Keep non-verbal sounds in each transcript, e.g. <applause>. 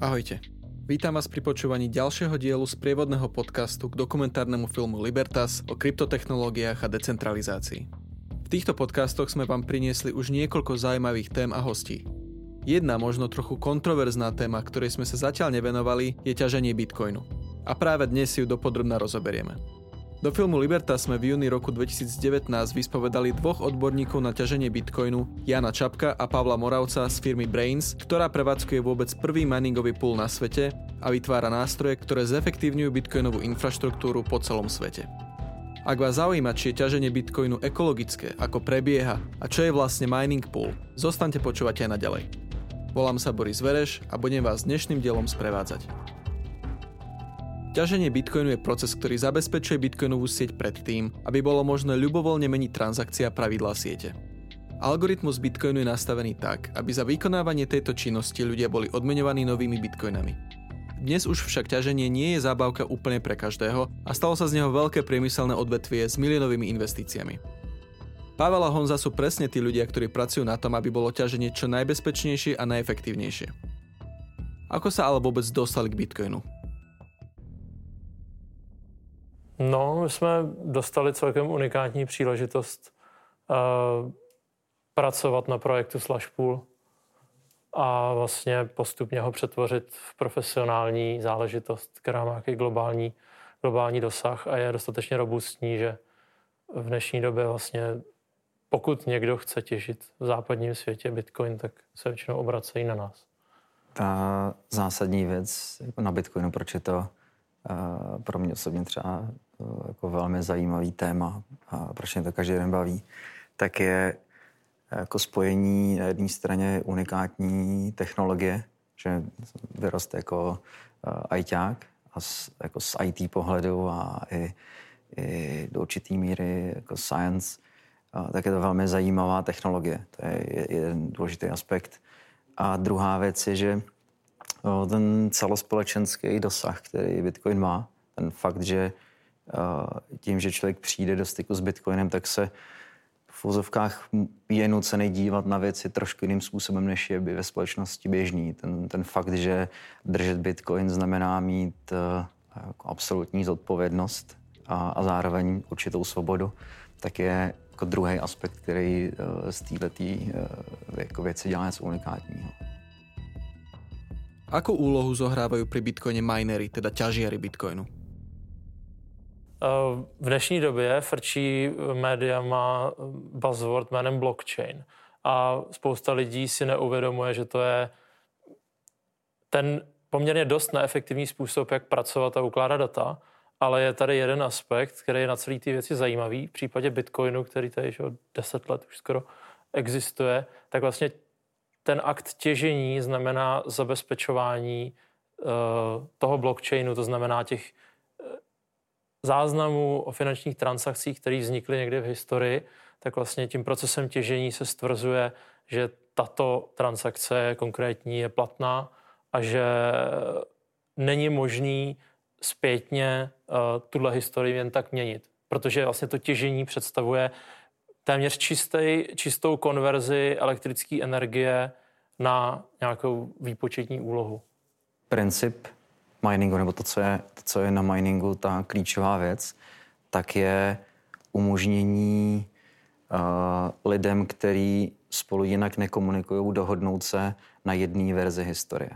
Ahojte. Vítam vás pri počúvaní ďalšieho dielu z prievodného podcastu k dokumentárnemu filmu Libertas o kryptotechnológiách a decentralizácii. V týchto podcastoch sme vám priniesli už niekoľko zaujímavých tém a hostí. Jedna možno trochu kontroverzná téma, ktorej sme sa zatiaľ nevenovali, je ťaženie bitcoinu. A práve dnes si ju dopodrobne rozoberieme. Do filmu Liberta sme v júni roku 2019 vyspovedali dvoch odborníkov na ťaženie bitcoinu, Jana Čapka a Pavla Moravca z firmy Brains, ktorá prevádzkuje vôbec prvý miningový pool na svete a vytvára nástroje, ktoré zefektívňujú bitcoinovú infraštruktúru po celom svete. Ak vás zaujíma, či je ťaženie bitcoinu ekologické, ako prebieha a čo je vlastne mining pool, zostaňte počúvať aj naďalej. Volám sa Boris Vereš a budem vás dnešným dielom sprevádzať. Ťaženie Bitcoinu je proces, ktorý zabezpečuje Bitcoinovú sieť pred tým, aby bolo možné ľubovoľne meniť transakcie a pravidlá siete. Algoritmus Bitcoinu je nastavený tak, aby za vykonávanie tejto činnosti ľudia boli odmenovaní novými bitcoinami. Dnes už však ťaženie nie je zábavka úplne pre každého a stalo sa z neho veľké priemyselné odvetvie s miliónovými investíciami. Pavel a Honza sú presne tí ľudia, ktorí pracujú na tom, aby bolo ťaženie čo najbezpečnejšie a najefektívnejšie. Ako sa ale vôbec dostali k Bitcoinu? No, my jsme dostali celkem unikátní příležitost uh, pracovat na projektu Slashpool a vlastně postupně ho přetvořit v profesionální záležitost, která má nějaký globální, globální dosah a je dostatečně robustní, že v dnešní době vlastně pokud někdo chce těžit v západním světě Bitcoin, tak se většinou obracejí na nás. Ta zásadní věc na Bitcoinu, proč je to uh, pro mě osobně třeba jako velmi zajímavý téma a proč mě to každý den baví, tak je jako spojení na jedné straně unikátní technologie, že vyrost jako uh, ajťák a z, jako z IT pohledu a i, i do určitý míry jako science, tak je to velmi zajímavá technologie. To je jeden důležitý aspekt. A druhá věc je, že uh, ten celospolečenský dosah, který Bitcoin má, ten fakt, že tím, že člověk přijde do styku s Bitcoinem, tak se v vozovkách je nucený dívat na věci trošku jiným způsobem, než je by ve společnosti běžný. Ten, ten fakt, že držet Bitcoin znamená mít uh, jako absolutní zodpovědnost a, a zároveň určitou svobodu, tak je jako druhý aspekt, který uh, z této uh, jako věci dělá něco unikátního. Akou úlohu zohrávají pri Bitcoine minery, teda ťažiari Bitcoinu? V dnešní době frčí médiama buzzword jménem blockchain a spousta lidí si neuvědomuje, že to je ten poměrně dost neefektivní způsob, jak pracovat a ukládat data, ale je tady jeden aspekt, který je na celé ty věci zajímavý. V případě Bitcoinu, který tady již 10 let už skoro existuje, tak vlastně ten akt těžení znamená zabezpečování uh, toho blockchainu, to znamená těch záznamů o finančních transakcích, které vznikly někdy v historii, tak vlastně tím procesem těžení se stvrzuje, že tato transakce konkrétní je platná a že není možný zpětně uh, tuhle historii jen tak měnit. Protože vlastně to těžení představuje téměř čistý, čistou konverzi elektrické energie na nějakou výpočetní úlohu. Princip miningu, nebo to, co je, to, co je na miningu ta klíčová věc, tak je umožnění uh, lidem, který spolu jinak nekomunikují, dohodnout se na jedné verzi historie.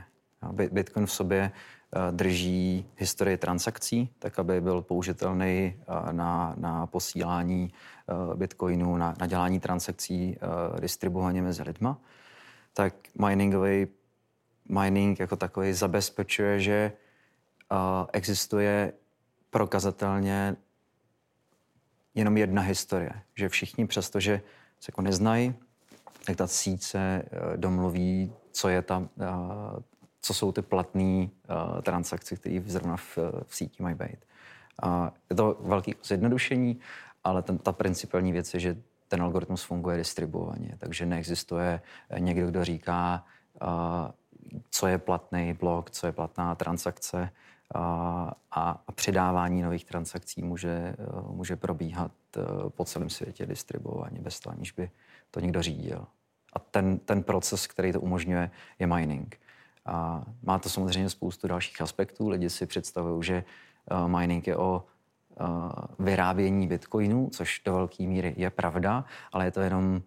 Bitcoin v sobě uh, drží historii transakcí, tak aby byl použitelný uh, na, na posílání bitcoinu, na, na dělání transakcí distribuovaně mezi lidma. Tak miningový mining jako takový zabezpečuje, že existuje prokazatelně jenom jedna historie. Že všichni, přestože se jako neznají, tak ta síť se eh, domluví, co je tam, eh, co jsou ty platné eh, transakce, které zrovna v, v síti mají být. Je to velký zjednodušení, ale ten, ta principální věc je, že ten algoritmus funguje distribuovaně, takže neexistuje někdo, kdo říká, co je platný blok, co je platná transakce, a, a přidávání nových transakcí může, eh, může probíhat eh, po celém světě distribuovaně, bez toho, aniž by to někdo řídil. A ten, ten proces, který to umožňuje, je mining. A má to samozřejmě spoustu dalších aspektů. Lidi si představují, že uh, mining je o vyrábění bitcoinů, což do velké míry je pravda, ale je to jenom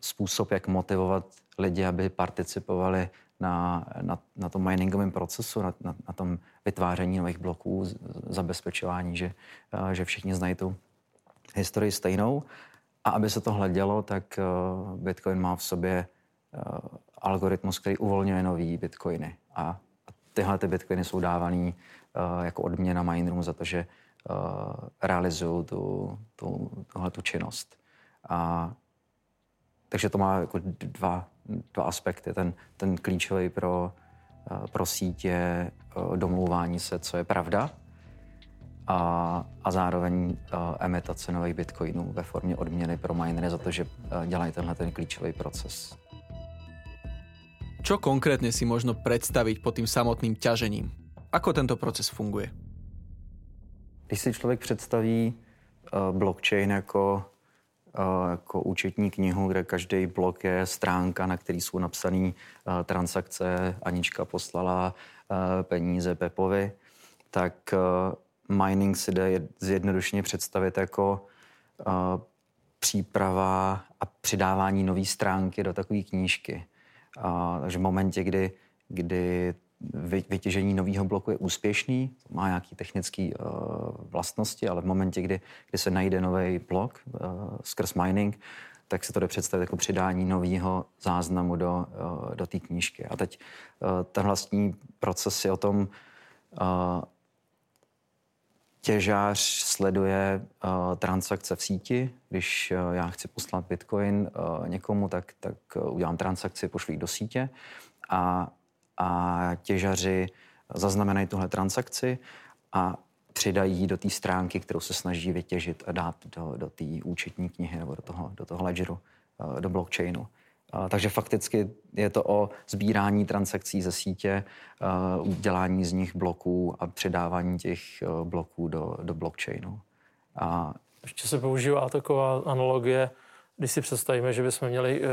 způsob, jak motivovat lidi, aby participovali na, na, na tom miningovém procesu, na, na, na tom vytváření nových bloků, zabezpečování, že, že všichni znají tu historii stejnou. A aby se tohle dělo, tak Bitcoin má v sobě algoritmus, který uvolňuje nový bitcoiny. A tyhle ty bitcoiny jsou dávaný jako odměna minerům za to, že realizují tu, tu, tuhle tu činnost. A, takže to má jako dva, dva aspekty. Ten, ten klíčový pro, pro sítě domlouvání se, co je pravda, a, a zároveň a, emitace nových bitcoinů ve formě odměny pro minery za to, že dělají tenhle ten klíčový proces. Čo konkrétne si možno predstaviť pod tým samotným ťažením? Ako tento proces funguje? Když si člověk představí blockchain jako, jako účetní knihu, kde každý blok je stránka, na který jsou napsané uh, transakce, Anička poslala uh, peníze Pepovi, tak mining si jde zjednodušeně představit jako příprava a přidávání nové stránky do takové knížky. Takže v momentě, kdy, kdy vytěžení nového bloku je úspěšný, má nějaké technické uh, vlastnosti, ale v momentě, kdy, kdy se najde nový blok uh, skrz mining, tak se to jde představit jako přidání nového záznamu do, uh, do té knížky. A teď ten vlastní proces je o tom, těžář sleduje transakce v síti. Když já chci poslat bitcoin někomu, tak, tak udělám transakci, pošlu do sítě a, a těžaři zaznamenají tuhle transakci a přidají do té stránky, kterou se snaží vytěžit a dát do, do té účetní knihy nebo do toho, do toho ledgeru, uh, do blockchainu. Takže fakticky je to o sbírání transakcí ze sítě, udělání z nich bloků a předávání těch bloků do, do blockchainu. A... Ještě se používá taková analogie, když si představíme, že bychom měli uh,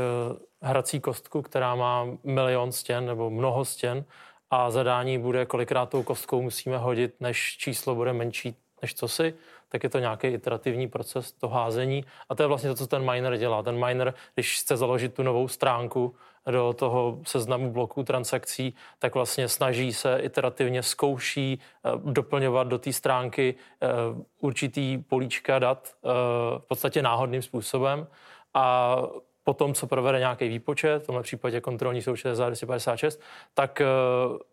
hrací kostku, která má milion stěn nebo mnoho stěn a zadání bude, kolikrát tou kostkou musíme hodit, než číslo bude menší než co si, tak je to nějaký iterativní proces, to házení. A to je vlastně to, co ten miner dělá. Ten miner, když chce založit tu novou stránku do toho seznamu bloků transakcí, tak vlastně snaží se iterativně zkouší eh, doplňovat do té stránky eh, určitý políčka dat eh, v podstatě náhodným způsobem. A potom, co provede nějaký výpočet, v tomhle případě kontrolní součet za 256, tak eh,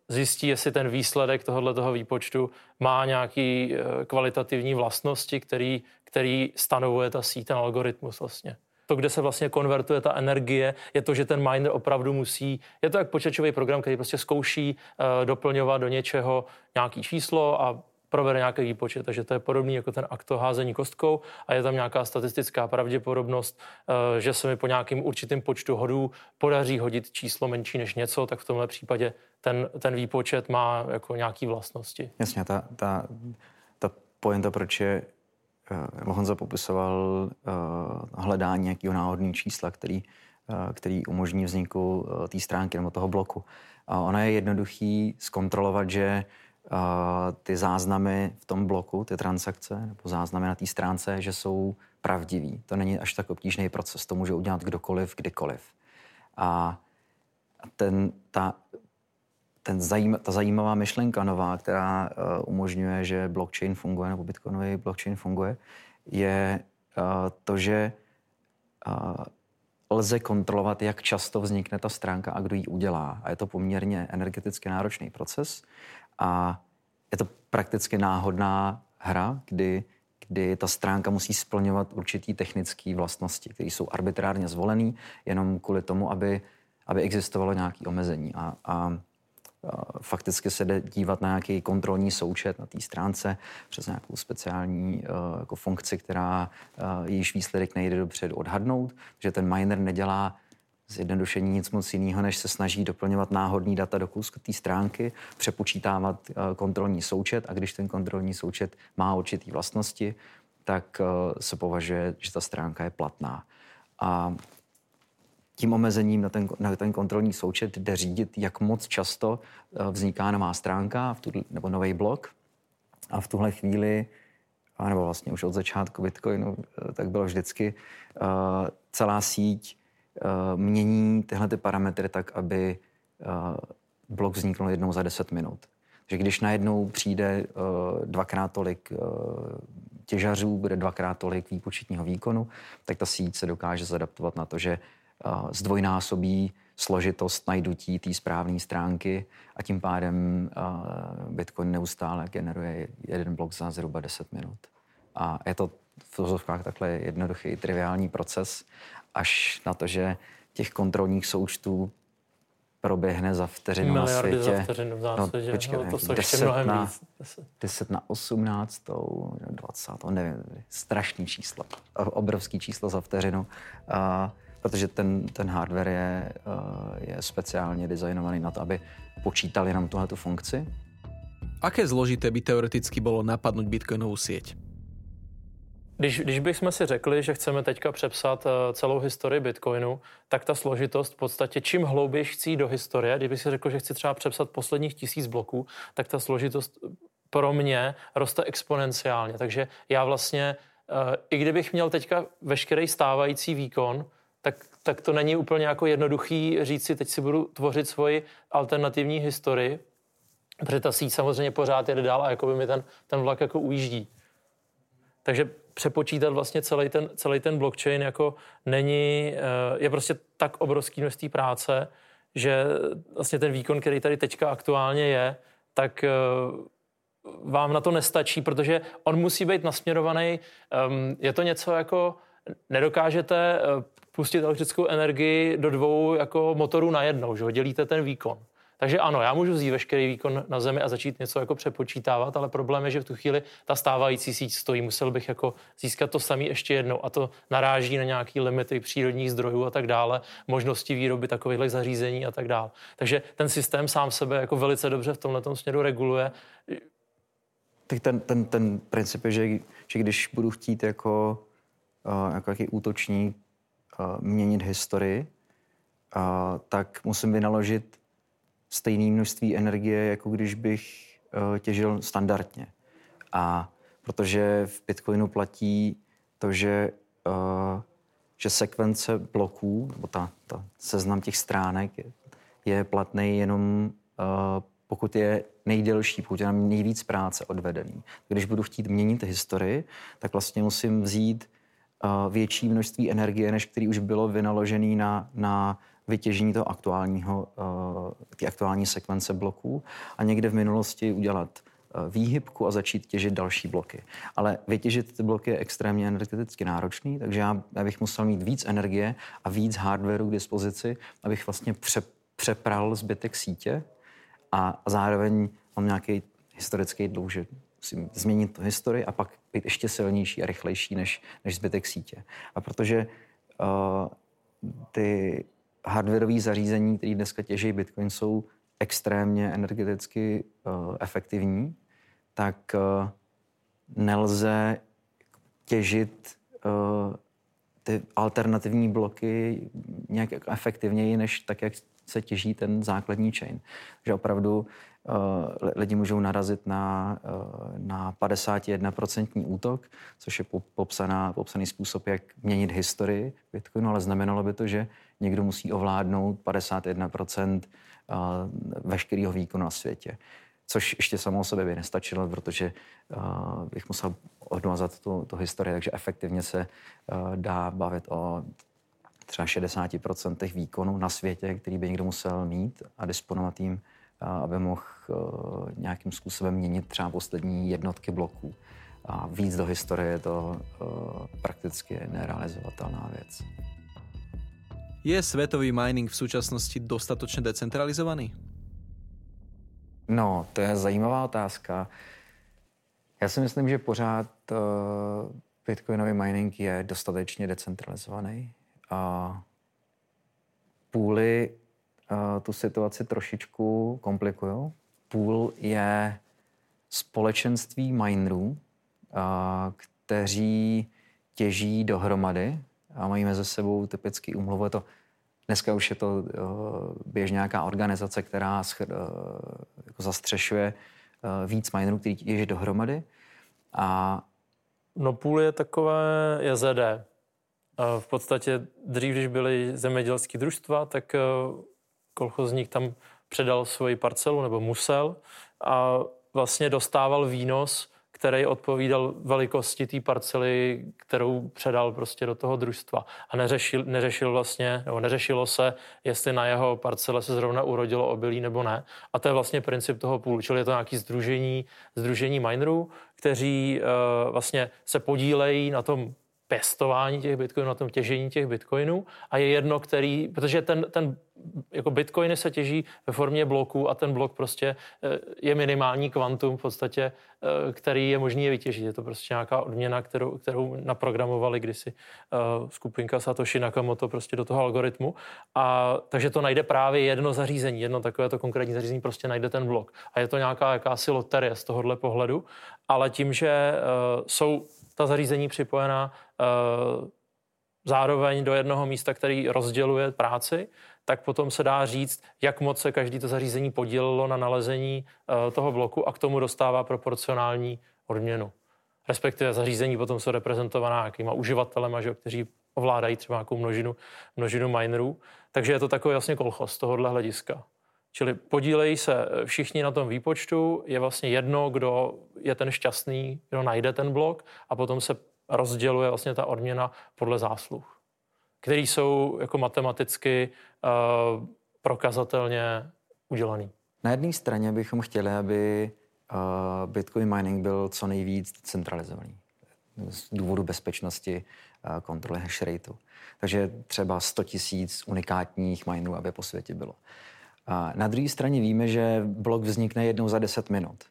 zjistí, jestli ten výsledek tohoto výpočtu má nějaký eh, kvalitativní vlastnosti, který, který stanovuje ta síť, ten algoritmus vlastně. To, kde se vlastně konvertuje ta energie, je to, že ten miner opravdu musí, je to jak počítačový program, který prostě zkouší uh, doplňovat do něčeho nějaký číslo a provede nějaký výpočet. Takže to je podobný jako ten akt házení kostkou a je tam nějaká statistická pravděpodobnost, eh, že se mi po nějakým určitým počtu hodů podaří hodit číslo menší než něco, tak v tomhle případě ten, ten výpočet má jako nějaký vlastnosti. Jasně, ta, ta, ta pointa, proč je Honza popisoval uh, hledání nějakého náhodného čísla, který, který umožní vzniku té stránky nebo toho bloku. A ona je jednoduchý zkontrolovat, že ty záznamy v tom bloku, ty transakce nebo záznamy na té stránce, že jsou pravdivý. To není až tak obtížný proces, to může udělat kdokoliv, kdykoliv. A ten, ta, ten zajím, ta zajímavá myšlenka nová, která uh, umožňuje, že blockchain funguje, nebo bitcoinový blockchain funguje, je uh, to, že uh, lze kontrolovat, jak často vznikne ta stránka a kdo ji udělá. A je to poměrně energeticky náročný proces. A je to prakticky náhodná hra, kdy, kdy ta stránka musí splňovat určitý technické vlastnosti, které jsou arbitrárně zvolené jenom kvůli tomu, aby, aby existovalo nějaké omezení. A, a, fakticky se jde dívat na nějaký kontrolní součet na té stránce přes nějakou speciální uh, jako funkci, která uh, již výsledek nejde dopředu odhadnout, že ten miner nedělá zjednodušení nic moc jiného, než se snaží doplňovat náhodní data do kůzku té stránky, přepočítávat eh, kontrolní součet a když ten kontrolní součet má určitý vlastnosti, tak eh, se považuje, že ta stránka je platná. A tím omezením na ten, na ten kontrolní součet jde řídit, jak moc často vzniká nová stránka v tu, nebo nový blok. A v tuhle chvíli, nebo vlastně už od začátku Bitcoinu, tak bylo vždycky, celá síť mění tyhle ty parametry tak, aby blok vzniknul jednou za 10 minut. Takže když najednou přijde uh, dvakrát tolik těžařů, bude dvakrát tolik výpočetního výkonu, tak ta síť se dokáže zadaptovat na to, že zdvojnásobí složitost najdutí té správné stránky a tím pádem Bitcoin neustále generuje jeden blok za zhruba 10 minut. A je to v filozofkách takhle jednoduchý, triviální proces, až na to, že těch kontrolních součtů proběhne za vteřinu Miliardy na světě. za vteřinu v zásadě. No, počkej, no, to jsou 10 mnohem na, víc. 10 na 18, 20, nevím, strašný číslo, obrovský číslo za vteřinu, uh, protože ten, ten hardware je, uh, je speciálně designovaný na to, aby počítal jenom tuhle tu funkci. Aké zložité by teoreticky bylo napadnout bitcoinovou sieť? Když, když bychom si řekli, že chceme teďka přepsat eh, celou historii Bitcoinu, tak ta složitost v podstatě, čím hlouběji chci do historie, kdybych si řekl, že chci třeba přepsat posledních tisíc bloků, tak ta složitost pro mě roste exponenciálně. Takže já vlastně, eh, i kdybych měl teďka veškerý stávající výkon, tak, tak to není úplně jako jednoduchý říct si, teď si budu tvořit svoji alternativní historii, protože ta síť samozřejmě pořád jede dál a jako by mi ten, ten vlak jako ujíždí. Takže přepočítat vlastně celý ten, celý ten blockchain jako není, eh, je prostě tak obrovský množství práce, že vlastně ten výkon, který tady teďka aktuálně je, tak eh, vám na to nestačí, protože on musí být nasměrovaný. Ehm, je to něco jako, nedokážete eh, pustit elektrickou energii do dvou jako motorů najednou, že dělíte ten výkon. Takže ano, já můžu vzít veškerý výkon na zemi a začít něco jako přepočítávat, ale problém je, že v tu chvíli ta stávající síť stojí. Musel bych jako získat to samý ještě jednou a to naráží na nějaké limity přírodních zdrojů a tak dále, možnosti výroby takových zařízení a tak dále. Takže ten systém sám sebe jako velice dobře v tomhle směru reguluje. Tak ten, ten, ten princip je, že, že když budu chtít jako, uh, jako jaký útočník uh, měnit historii, uh, tak musím vynaložit stejné množství energie, jako když bych uh, těžil standardně. A protože v Bitcoinu platí to, že, uh, že sekvence bloků, nebo ta, ta seznam těch stránek je, platný jenom uh, pokud je nejdelší, pokud je nejvíc práce odvedený. Když budu chtít měnit historii, tak vlastně musím vzít větší množství energie, než který už bylo vynaložený na, na vytěžení toho aktuálního, eh, ty aktuální sekvence bloků a někde v minulosti udělat eh, výhybku a začít těžit další bloky. Ale vytěžit ty bloky je extrémně energeticky náročný, takže já, já bych musel mít víc energie a víc hardwareu k dispozici, abych vlastně pře, přepral zbytek sítě a zároveň mám nějaký historický dluh, že musím změnit tu historii a pak být ještě silnější a rychlejší než, než zbytek sítě. A protože uh, ty hardwareové zařízení, které dneska těží Bitcoin, jsou extrémně energeticky uh, efektivní, tak uh, nelze těžit uh, ty alternativní bloky nějak efektivněji, než tak, jak se těží ten základní chain. Že opravdu uh, lidi můžou narazit na, uh, na 51% útok, což je popsaná, popsaný způsob, jak měnit historii Bitcoinu, ale znamenalo by to, že někdo musí ovládnout 51% uh, veškerého výkonu na světě. Což ještě samo o sobě by nestačilo, protože bych musel odmazat tu, tu historii, takže efektivně se dá bavit o třeba 60% výkonů na světě, který by někdo musel mít a disponovat jim, aby mohl nějakým způsobem měnit třeba poslední jednotky bloků. A víc do historie je to prakticky nerealizovatelná věc. Je světový mining v současnosti dostatečně decentralizovaný? No, to je zajímavá otázka. Já si myslím, že pořád uh, bitcoinový mining je dostatečně decentralizovaný a půly uh, tu situaci trošičku komplikují. Půl je společenství minerů, uh, kteří těží dohromady a mají mezi sebou typický umluvu. To Dneska už je to běžně nějaká organizace, která jako zastřešuje víc minerů, který těží dohromady. A No půl je takové JZD. V podstatě dřív, když byly zemědělské družstva, tak kolchozník tam předal svoji parcelu nebo musel a vlastně dostával výnos, který odpovídal velikosti té parcely, kterou předal prostě do toho družstva. A neřešil, neřešil vlastně, nebo neřešilo se, jestli na jeho parcele se zrovna urodilo obilí nebo ne. A to je vlastně princip toho půl, čili je to nějaký združení, združení minerů, kteří uh, vlastně se podílejí na tom pěstování těch bitcoinů, na tom těžení těch bitcoinů a je jedno, který, protože ten, ten jako bitcoiny se těží ve formě bloků a ten blok prostě eh, je minimální kvantum v podstatě, eh, který je možný je vytěžit. Je to prostě nějaká odměna, kterou, kterou naprogramovali kdysi uh, skupinka Satoshi Nakamoto prostě do toho algoritmu. A takže to najde právě jedno zařízení, jedno takové to konkrétní zařízení prostě najde ten blok. A je to nějaká jakási loterie z tohohle pohledu, ale tím, že jsou ta zařízení připojená uh, zároveň do jednoho místa, který rozděluje práci, tak potom se dá říct, jak moc se každý to zařízení podílelo na nalezení uh, toho bloku a k tomu dostává proporcionální odměnu. Respektive zařízení potom jsou reprezentovaná nějakýma uživatelema, že, kteří ovládají třeba nějakou množinu, množinu minerů. Takže je to takový vlastně kolchos z tohohle hlediska. Čili podílejí se všichni na tom výpočtu, je vlastně jedno, kdo je ten šťastný, kdo najde ten blok a potom se rozděluje vlastně ta odměna podle zásluh, který jsou jako matematicky uh, prokazatelně udělaný. Na jedné straně bychom chtěli, aby uh, Bitcoin mining byl co nejvíc centralizovaný z důvodu bezpečnosti uh, kontroly hash rateu. Takže třeba 100 tisíc unikátních minerů, aby po světě bylo. A na druhé straně víme, že blok vznikne jednou za 10 minut.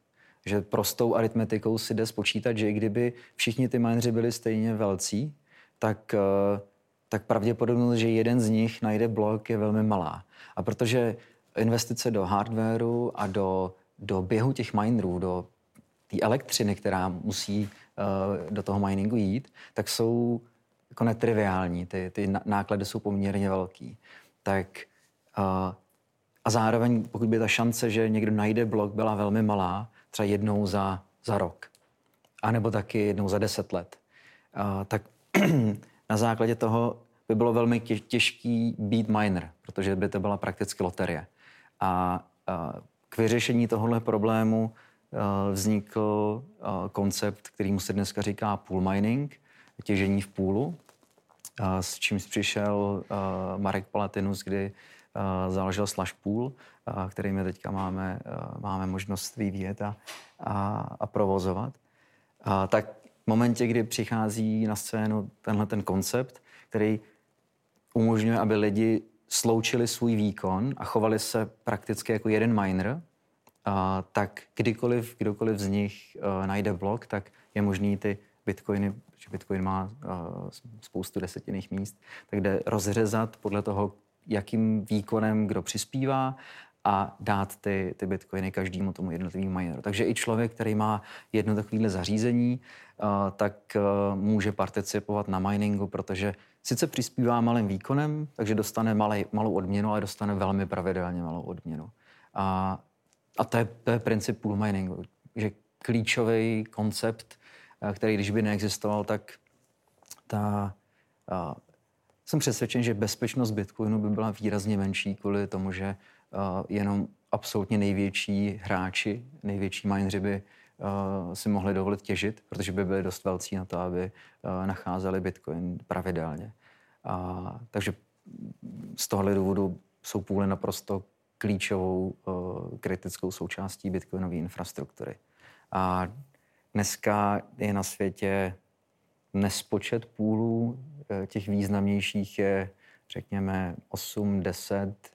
Že prostou aritmetikou si jde spočítat, že i kdyby všichni ty mineři byli stejně velcí, tak, eh, tak pravděpodobnost, že jeden z nich najde blok, je velmi malá. A protože investice do hardwareu a do, do běhu těch minerů, do té elektřiny, která musí uh, do toho miningu jít, tak jsou jako netriviální. Ty, ty náklady jsou poměrně velký. Tak uh, a zároveň, pokud by ta šance, že někdo najde blok, byla velmi malá, třeba jednou za, za rok, anebo taky jednou za deset let, a, tak <clears throat> na základě toho by bylo velmi těžký být miner, protože by to byla prakticky loterie. A, a k vyřešení tohohle problému vznikl koncept, mu se dneska říká pool mining, těžení v půlu, s čímž přišel Marek Palatinus, kdy založil Slashpool, který my teďka máme, máme možnost vyvíjet a, a, a provozovat. A tak v momentě, kdy přichází na scénu tenhle ten koncept, který umožňuje, aby lidi sloučili svůj výkon a chovali se prakticky jako jeden miner, a, tak kdykoliv, kdokoliv z nich a, najde blok, tak je možný ty bitcoiny, že bitcoin má a, spoustu desetinných míst, tak jde rozřezat podle toho, jakým výkonem kdo přispívá a dát ty, ty bitcoiny každému tomu jednotlivému mineru. Takže i člověk, který má jedno takovéhle zařízení, uh, tak uh, může participovat na miningu, protože sice přispívá malým výkonem, takže dostane malej, malou odměnu, ale dostane velmi pravidelně malou odměnu. A, a to, je, to je princip pool miningu, že klíčový koncept, uh, který když by neexistoval, tak ta jsem přesvědčen, že bezpečnost Bitcoinu by byla výrazně menší kvůli tomu, že uh, jenom absolutně největší hráči, největší mineři by uh, si mohli dovolit těžit, protože by byli dost velcí na to, aby uh, nacházeli Bitcoin pravidelně. Uh, takže z tohohle důvodu jsou půly naprosto klíčovou uh, kritickou součástí bitcoinové infrastruktury. A dneska je na světě nespočet půlů, Eh, těch významnějších je, řekněme, 8, 10.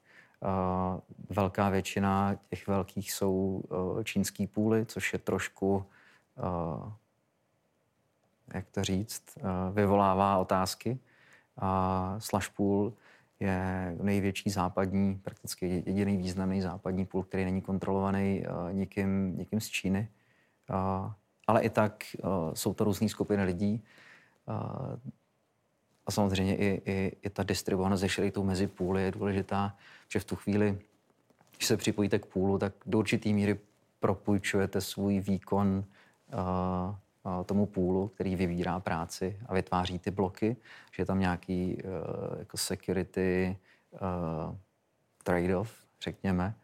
Velká většina těch velkých jsou eh, čínský půly, což je trošku, eh, jak to říct, vyvolává otázky. Slash pool je největší západní, prakticky jediný významný západní půl, který není kontrolovaný nikým, nikým z Číny. Ale i tak jsou to různé skupiny lidí. A samozřejmě i, i, i ta distribuovanost ze mezi půly je důležitá, že v tu chvíli, když se připojíte k půlu, tak do určitý míry propůjčujete svůj výkon uh, uh, tomu půlu, který vybírá práci a vytváří ty bloky, že je tam nějaký uh, jako security uh, trade-off, řekněme.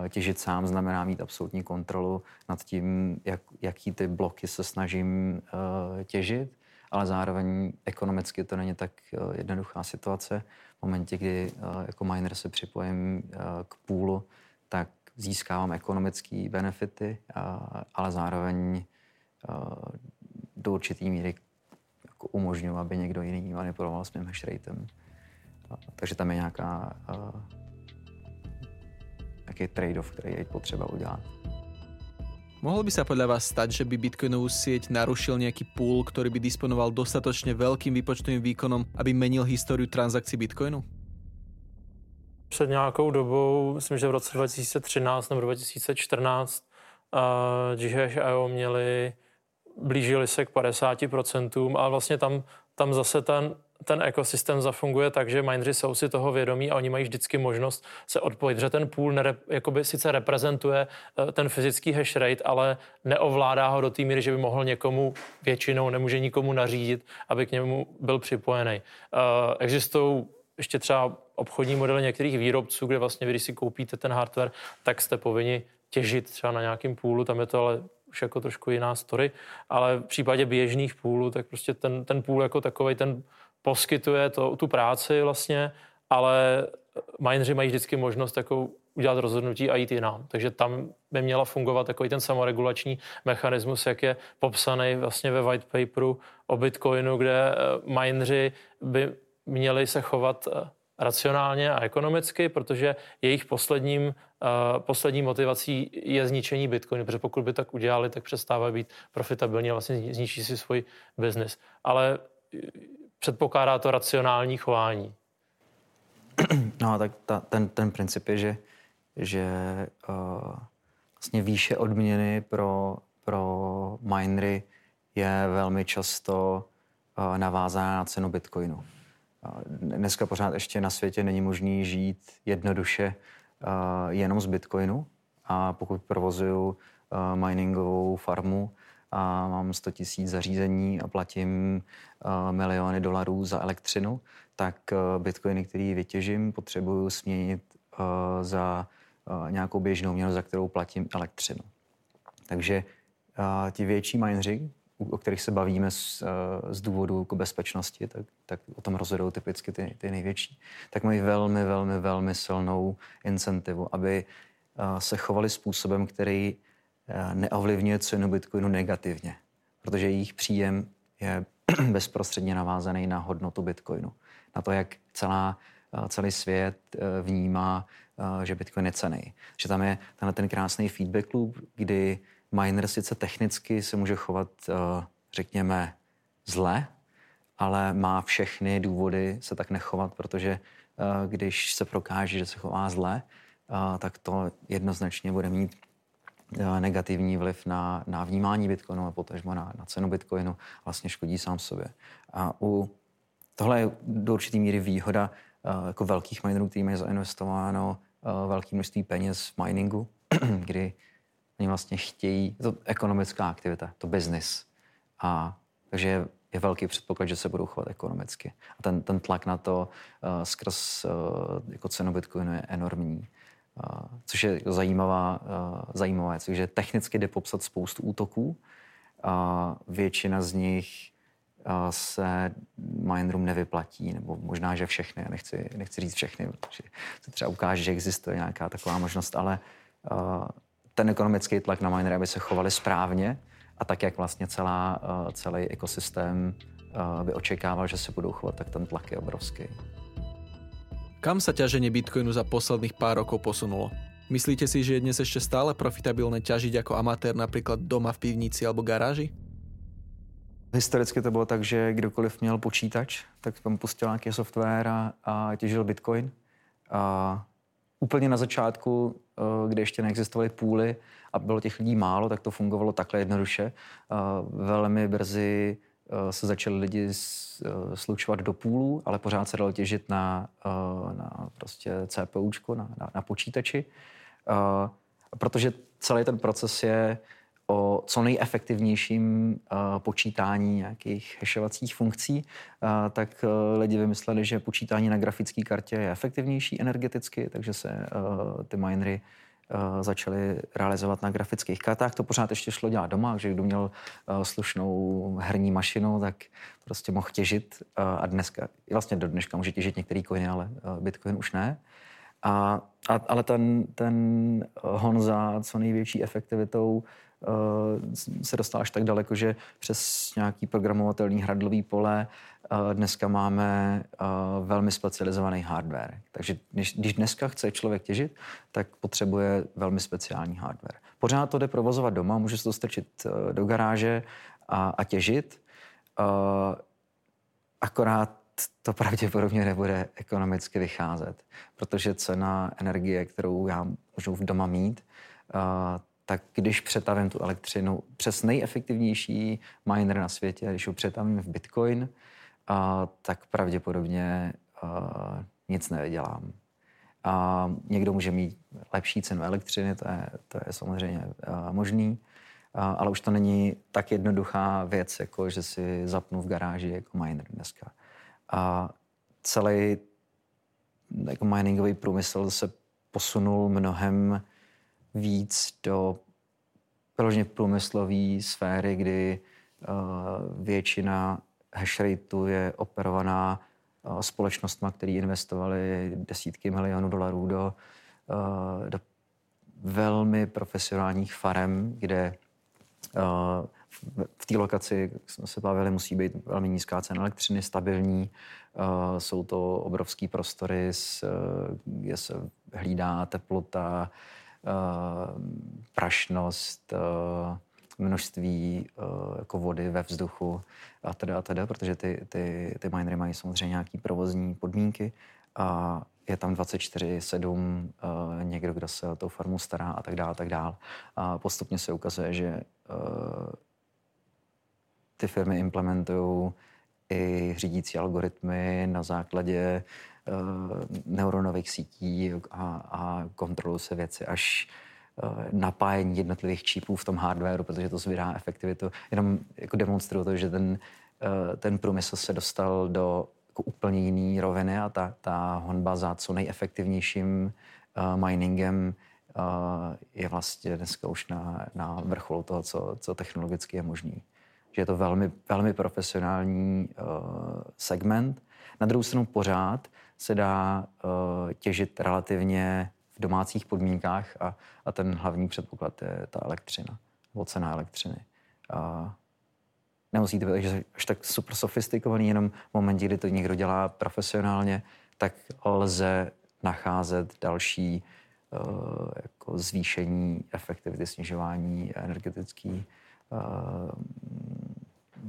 Uh, těžit sám znamená mít absolutní kontrolu nad tím, jak, jaký ty bloky se snažím uh, těžit ale zároveň ekonomicky to není tak eh, jednoduchá situace. V momentě, kdy eh, jako miner se připojím eh, k půlu, tak získávám ekonomické benefity, ale zároveň do určitý míry jako umožňuji, aby někdo jiný manipuloval s mým hashratem. Takže tam je nějaká nějaký trade-off, který je potřeba udělat. Mohol by sa podľa vás stať, že by Bitcoinovú sieť narušil nejaký pool, ktorý by disponoval dostatočne veľkým výpočtovým výkonom, aby menil históriu transakcí Bitcoinu? Před nějakou dobou, myslím, že v roce 2013 nebo 2014, uh, IO měli, blížili se k 50% a vlastně tam, tam zase ten, ten ekosystém zafunguje tak, že mineři jsou si toho vědomí a oni mají vždycky možnost se odpojit, že ten půl nere, jakoby sice reprezentuje eh, ten fyzický hash rate, ale neovládá ho do té míry, že by mohl někomu většinou, nemůže nikomu nařídit, aby k němu byl připojený. Uh, existují ještě třeba obchodní modely některých výrobců, kde vlastně vy, když si koupíte ten hardware, tak jste povinni těžit třeba na nějakém půlu, tam je to ale už jako trošku jiná story, ale v případě běžných půlů, tak prostě ten, ten půl jako takový ten poskytuje to, tu práci vlastně, ale mineři mají vždycky možnost jako udělat rozhodnutí a jít jinam. Takže tam by měla fungovat takový ten samoregulační mechanismus, jak je popsaný vlastně ve white paperu o Bitcoinu, kde eh, mineři by měli se chovat eh, racionálně a ekonomicky, protože jejich posledním, uh, poslední motivací je zničení Bitcoinu, protože pokud by tak udělali, tak přestávají být profitabilní a vlastně zničí si svůj biznis. Ale předpokládá to racionální chování. <clears throat> No, tak ta, ten, ten princip je, že, že uh, vlastně výše odměny pro, pro minery je velmi často uh, navázána na cenu bitcoinu. Uh, dneska pořád ještě na světě není možný žít jednoduše uh, jenom z bitcoinu a pokud provozuju uh, miningovou farmu, a mám 100 tisíc zařízení a platím uh, miliony dolarů za elektřinu, tak uh, bitcoiny, který vytěžím, potřebuju směnit uh, za nějakou běžnou měnu, za kterou platím elektřinu. Takže ti větší mineři, o kterých se bavíme z, z důvodu jako bezpečnosti, tak, tak o tom rozhodou typicky ty, ty největší, tak mají velmi, velmi, velmi silnou incentivu, aby se chovali způsobem, který Eh, neovlivňuje cenu Bitcoinu negativně, protože jejich příjem je <clears throat> bezprostředně navázaný na hodnotu Bitcoinu. Na to, jak celá, eh, celý svět eh, vnímá, že Bitcoin je cený. Že tam je tenhle ten krásný feedback loop, kdy miner sice technicky se může chovat, řekněme, zle, ale má všechny důvody se tak nechovat, protože když se prokáže, že se chová zle, tak to jednoznačně bude mít Eh, negativní vliv na, na vnímání Bitcoinu a potažmo na, na cenu Bitcoinu vlastně škodí sám sobě. A u, tohle je do určitý míry výhoda uh, jako velkých minerů, kterým je zainvestováno uh, velké množství peněz v miningu, <clears throat> kdy oni vlastně chtějí, je to ekonomická aktivita, to business. A takže je, je velký předpoklad, že se budou chovat ekonomicky. A ten, ten tlak na to uh, skrz uh, jako cenu Bitcoinu je enormní což je zajímavá, zajímavá věc. Takže technicky jde popsat spoustu útoků. Většina z nich se minerům nevyplatí, nebo možná, že všechny, nechci, nechci říct všechny, protože se třeba ukáže, že existuje nějaká taková možnost, ale ten ekonomický tlak na minery, aby se chovali správně a tak, jak vlastně celá, celý ekosystém by očekával, že se budou chovat, tak ten tlak je obrovský. Kam sa ťaženie Bitcoinu za posledných pár rokov posunulo? Myslíte si, že je dnes ešte stále profitabilné ťažiť ako amatér napríklad doma v pivnici alebo garáži? Historicky to bylo tak, že kdokoliv měl počítač, tak tam pustil nějaký software a, a těžil Bitcoin. A úplně na začátku, eh, kdy ještě neexistovaly půly a bylo těch lidí málo, tak to fungovalo takhle jednoduše. A velmi brzy se začali lidi slučovat do půlů, ale pořád se dalo těžit na, na prostě CPUčku, na, na, na počítači. Protože celý ten proces je o co nejefektivnějším počítání nějakých hashovacích funkcí, tak lidi vymysleli, že počítání na grafické kartě je efektivnější energeticky, takže se ty minery začaly realizovat na grafických kartách. To pořád ještě šlo dělat doma, že kdo měl uh, slušnou herní mašinu, tak prostě mohl těžit uh, a dneska, vlastně do dneška může těžit některý coiny, ale Bitcoin už ne. A, a, ale ten, ten hon za co největší efektivitou Eh, se dostal až tak daleko, že přes nějaký programovatelný hradlový pole eh, dneska máme eh, velmi specializovaný hardware. Takže když, když dneska chce člověk těžit, tak potřebuje velmi speciální hardware. Pořád to jde provozovat doma, může se to strčit do garáže a, a těžit, akorát to pravděpodobně nebude ekonomicky vycházet, protože cena energie, kterou já můžu v doma mít, tak když přetavím tu elektřinu přes nejefektivnější miner na světě, když ho přetavím v Bitcoin, a, tak pravděpodobně a, nic nevydělám. A někdo může mít lepší cenu elektřiny, to je, to je samozřejmě a, možný, a, ale už to není tak jednoduchá věc, jako že si zapnu v garáži jako miner dneska. A celý jako miningový průmysl se posunul mnohem víc do vyloženě průmyslové sféry, kdy uh, většina hashrateu je operovaná uh, společnostma, které investovaly desítky milionů dolarů do, uh, do velmi profesionálních farem, kde v té lokaci, jak jsme se bavili, musí být velmi nízká cena elektřiny, stabilní. Jsou to obrovské prostory, kde se hlídá teplota, Eh, prašnost, eh, množství eh, jako vody ve vzduchu a teda a teda, protože ty, ty, ty minery mají samozřejmě nějaké provozní podmínky a je tam 24-7 uh, někdo, kdo se o tou farmu stará a tak dále, a tak dále. A postupně se ukazuje, že uh, ty firmy implementují i řídící algoritmy na základě Eh, neuronových sítí a, a kontrolují se věci až eh, napájení jednotlivých čípů v tom hardwareu, protože to zvědá efektivitu. Jenom jako demonstruju to, že ten, eh, ten průmysl se dostal do jako úplně jiný roviny a ta, ta honba za co nejefektivnějším uh, miningem uh, je vlastně dneska už na, na vrcholu toho, co, co technologicky je možný. Že je to velmi, velmi profesionální uh, segment. Na druhou stranu pořád se dá uh, těžit relativně v domácích podmínkách a, a ten hlavní předpoklad je ta elektřina, nebo cena elektřiny. Uh, nemusí to být až tak super sofistikovaný, jenom v momentě, kdy to někdo dělá profesionálně, tak lze nacházet další uh, jako zvýšení efektivity, snižování energetický, uh,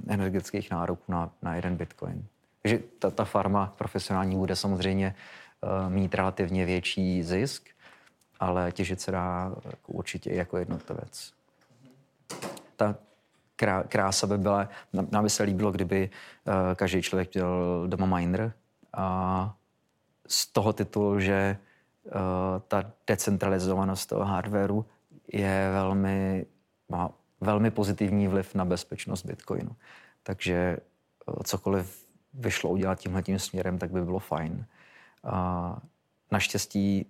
energetických nároků na, na jeden bitcoin. Takže ta, ta farma profesionální bude samozřejmě uh, mít relativně větší zisk, ale těžit se dá jako určitě jako jednotlivec. Ta krá, krása by byla, nám by se líbilo, kdyby uh, každý člověk měl doma miner a z toho titulu, že uh, ta decentralizovanost toho hardwareu je velmi, má velmi pozitivní vliv na bezpečnost Bitcoinu. Takže cokoliv vyšlo udělat tímhle tím směrem, tak by bylo fajn. A naštěstí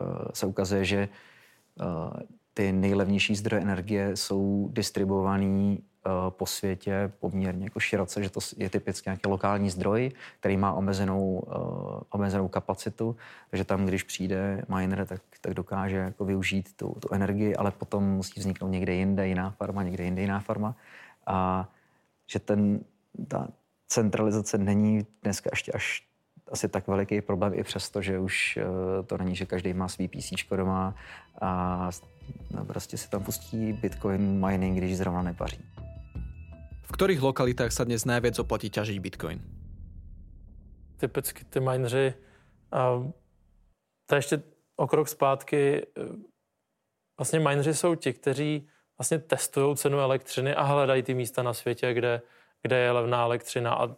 uh, se ukazuje, že uh, ty nejlevnější zdroje energie jsou distribuovaný uh, po světě poměrně jako široce, že to je typicky nějaký lokální zdroj, který má omezenou, omezenou kapacitu, takže tam, když přijde miner, tak, tak dokáže jako využít tu, tu energii, ale potom musí vzniknout někde jinde jiná farma, někde jinde jiná farma. A že ten, ta, centralizace není dneska ještě až asi tak veliký problém i přesto, že už eh, to není, že každý má svý PC doma a no, prostě si tam pustí Bitcoin mining, když zrovna nepaří. V kterých lokalitách se dnes nejvíc oplatí ťažiť Bitcoin? Typicky ty mineři, a to ještě o krok zpátky, eh, vlastně mineři jsou ti, kteří vlastně testují cenu elektřiny a hledají ty místa na světě, kde kde je levná elektřina a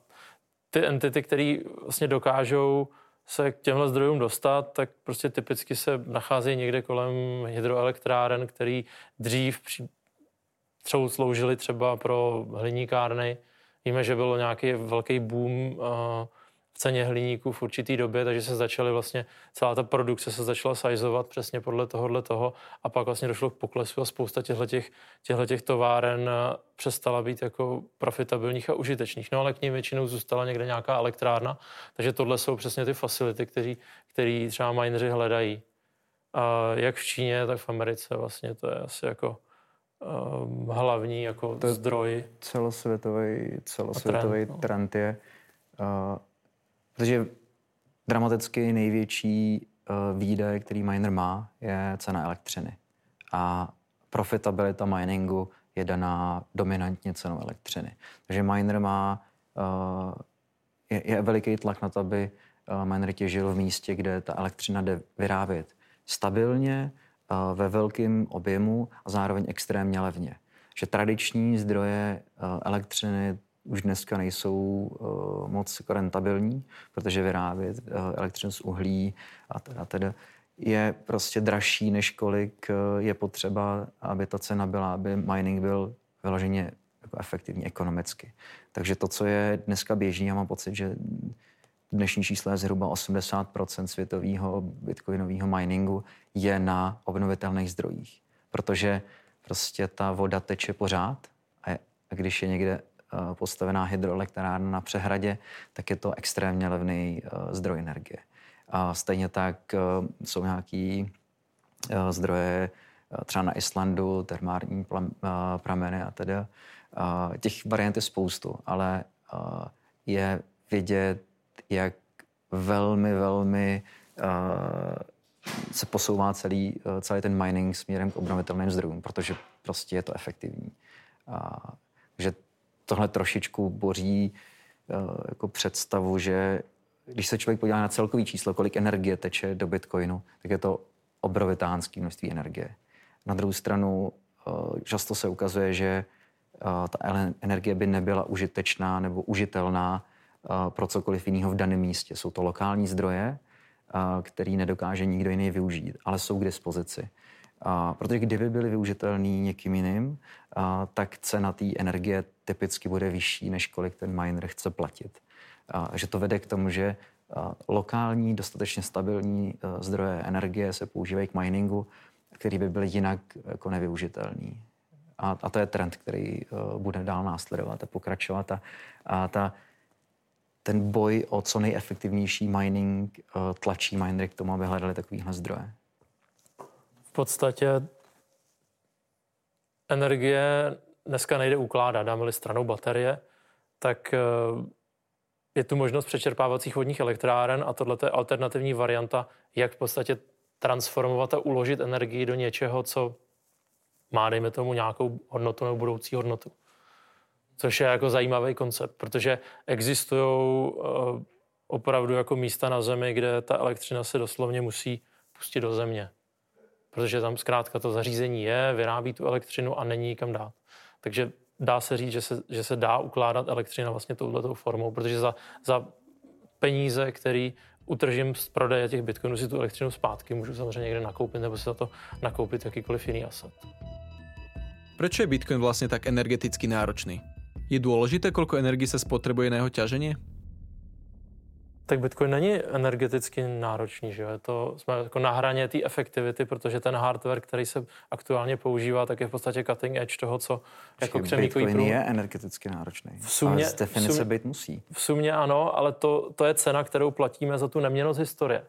ty entity, které vlastně dokážou se k těmhle zdrojům dostat, tak prostě typicky se nacházejí někde kolem hydroelektráren, který dřív při, třeba sloužily třeba pro hliníkárny. Víme, že byl nějaký velký boom uh, ceně hliníků v určitý době, takže se začaly vlastně, celá ta produkce se začala sajzovat přesně podle tohohle toho a pak vlastně došlo k poklesu a spousta těchto těch továren eh, přestala být jako profitabilních a užitečných. No ale k ním většinou zůstala někde nějaká elektrárna, takže tohle jsou přesně ty facility, který, který třeba mineři hledají. A jak v Číně, tak v Americe vlastně to je asi jako um, hlavní jako to zdroj. Celosvětový, celosvětový trend, no. trend je uh, Protože dramaticky největší uh, výdaj, který miner má, je cena elektřiny. A profitabilita miningu je daná dominantně cenou elektřiny. Takže miner má, uh, je, je veliký tlak na to, aby uh, miner těžil v místě, kde ta elektřina jde vyrábět stabilně, ve velkém objemu a zároveň extrémně levně. Že tradiční zdroje elektřiny už dneska nejsou uh, moc jako rentabilní, protože vyrábět uh, elektřinu z uhlí a teda, teda je prostě dražší, než kolik uh, je potřeba, aby ta cena byla, aby mining byl vyloženě jako efektivní ekonomicky. Takže to, co je dneska běžný, já mám pocit, že dnešní číslo je zhruba 80% světového bitcoinového miningu je na obnovitelných zdrojích. Protože prostě ta voda teče pořád a když je někde postavená hydroelektrárna na přehradě, tak je to extrémně levný eh, zdroj energie. A stejně tak eh, jsou nějaký zdroje třeba na Islandu, termární prameny a tedy. Těch variant je spoustu, ale je vidět, jak velmi, velmi se posouvá celý, celý ten mining směrem k obnovitelným zdrojům, protože prostě je to efektivní. že tohle trošičku boří eh, jako představu, že když se člověk podívá na celkový číslo, kolik energie teče do Bitcoinu, tak je to obrovitánské množství energie. Na druhou stranu eh, často se ukazuje, že eh, ta energie by nebyla užitečná nebo užitelná pro cokoliv jiného v daném místě. Jsou to lokální zdroje, který nedokáže nikdo jiný využít, ale jsou k dispozici. A, protože kdyby byly využitelný někým jiným, a, tak cena té energie typicky bude vyšší, než kolik ten miner chce platit. A, že to vede k tomu, že lokální, dostatečně stabilní a, zdroje energie se používají k miningu, který by byl jinak jako nevyužitelný. A, a to je trend, který uh, bude dál následovat a pokračovat. A, a ta, ten boj o co nejefektivnější mining uh, tlačí minery k tomu, aby hledali takovýhle zdroje podstatě energie dneska nejde ukládat, dáme-li stranou baterie, tak eh, je tu možnost přečerpávacích vodních elektráren a tohle je alternativní varianta, jak v podstatě transformovat a uložit energii do něčeho, co má, dejme tomu, nějakou hodnotu nebo budoucí hodnotu. Což je jako zajímavý koncept, protože existují uh, opravdu jako místa na Zemi, kde ta elektřina se doslovně musí pustit do země protože tam zkrátka to zařízení je, vyrábí tu elektřinu a není kam dát. Takže dá se říct, že se, že se dá ukládat elektřina vlastně touhletou formou, protože za, za peníze, který utržím z prodeje těch bitcoinů si tu elektřinu zpátky, můžu samozřejmě někde nakoupit nebo si za to nakoupit jakýkoliv jiný asset. Proč je Bitcoin vlastně tak energeticky náročný? Je důležité, koľko energie se spotřebuje na jeho ťaženie? Tak Bitcoin není energeticky náročný, že je to, jsme jako na hraně té efektivity, protože ten hardware, který se aktuálně používá, tak je v podstatě cutting edge toho, co jako křemíkový Bitcoin prům... je energeticky náročný. V sumě, ale z definice sum, být musí. V sumě ano, ale to, to je cena, kterou platíme za tu neměnost historie.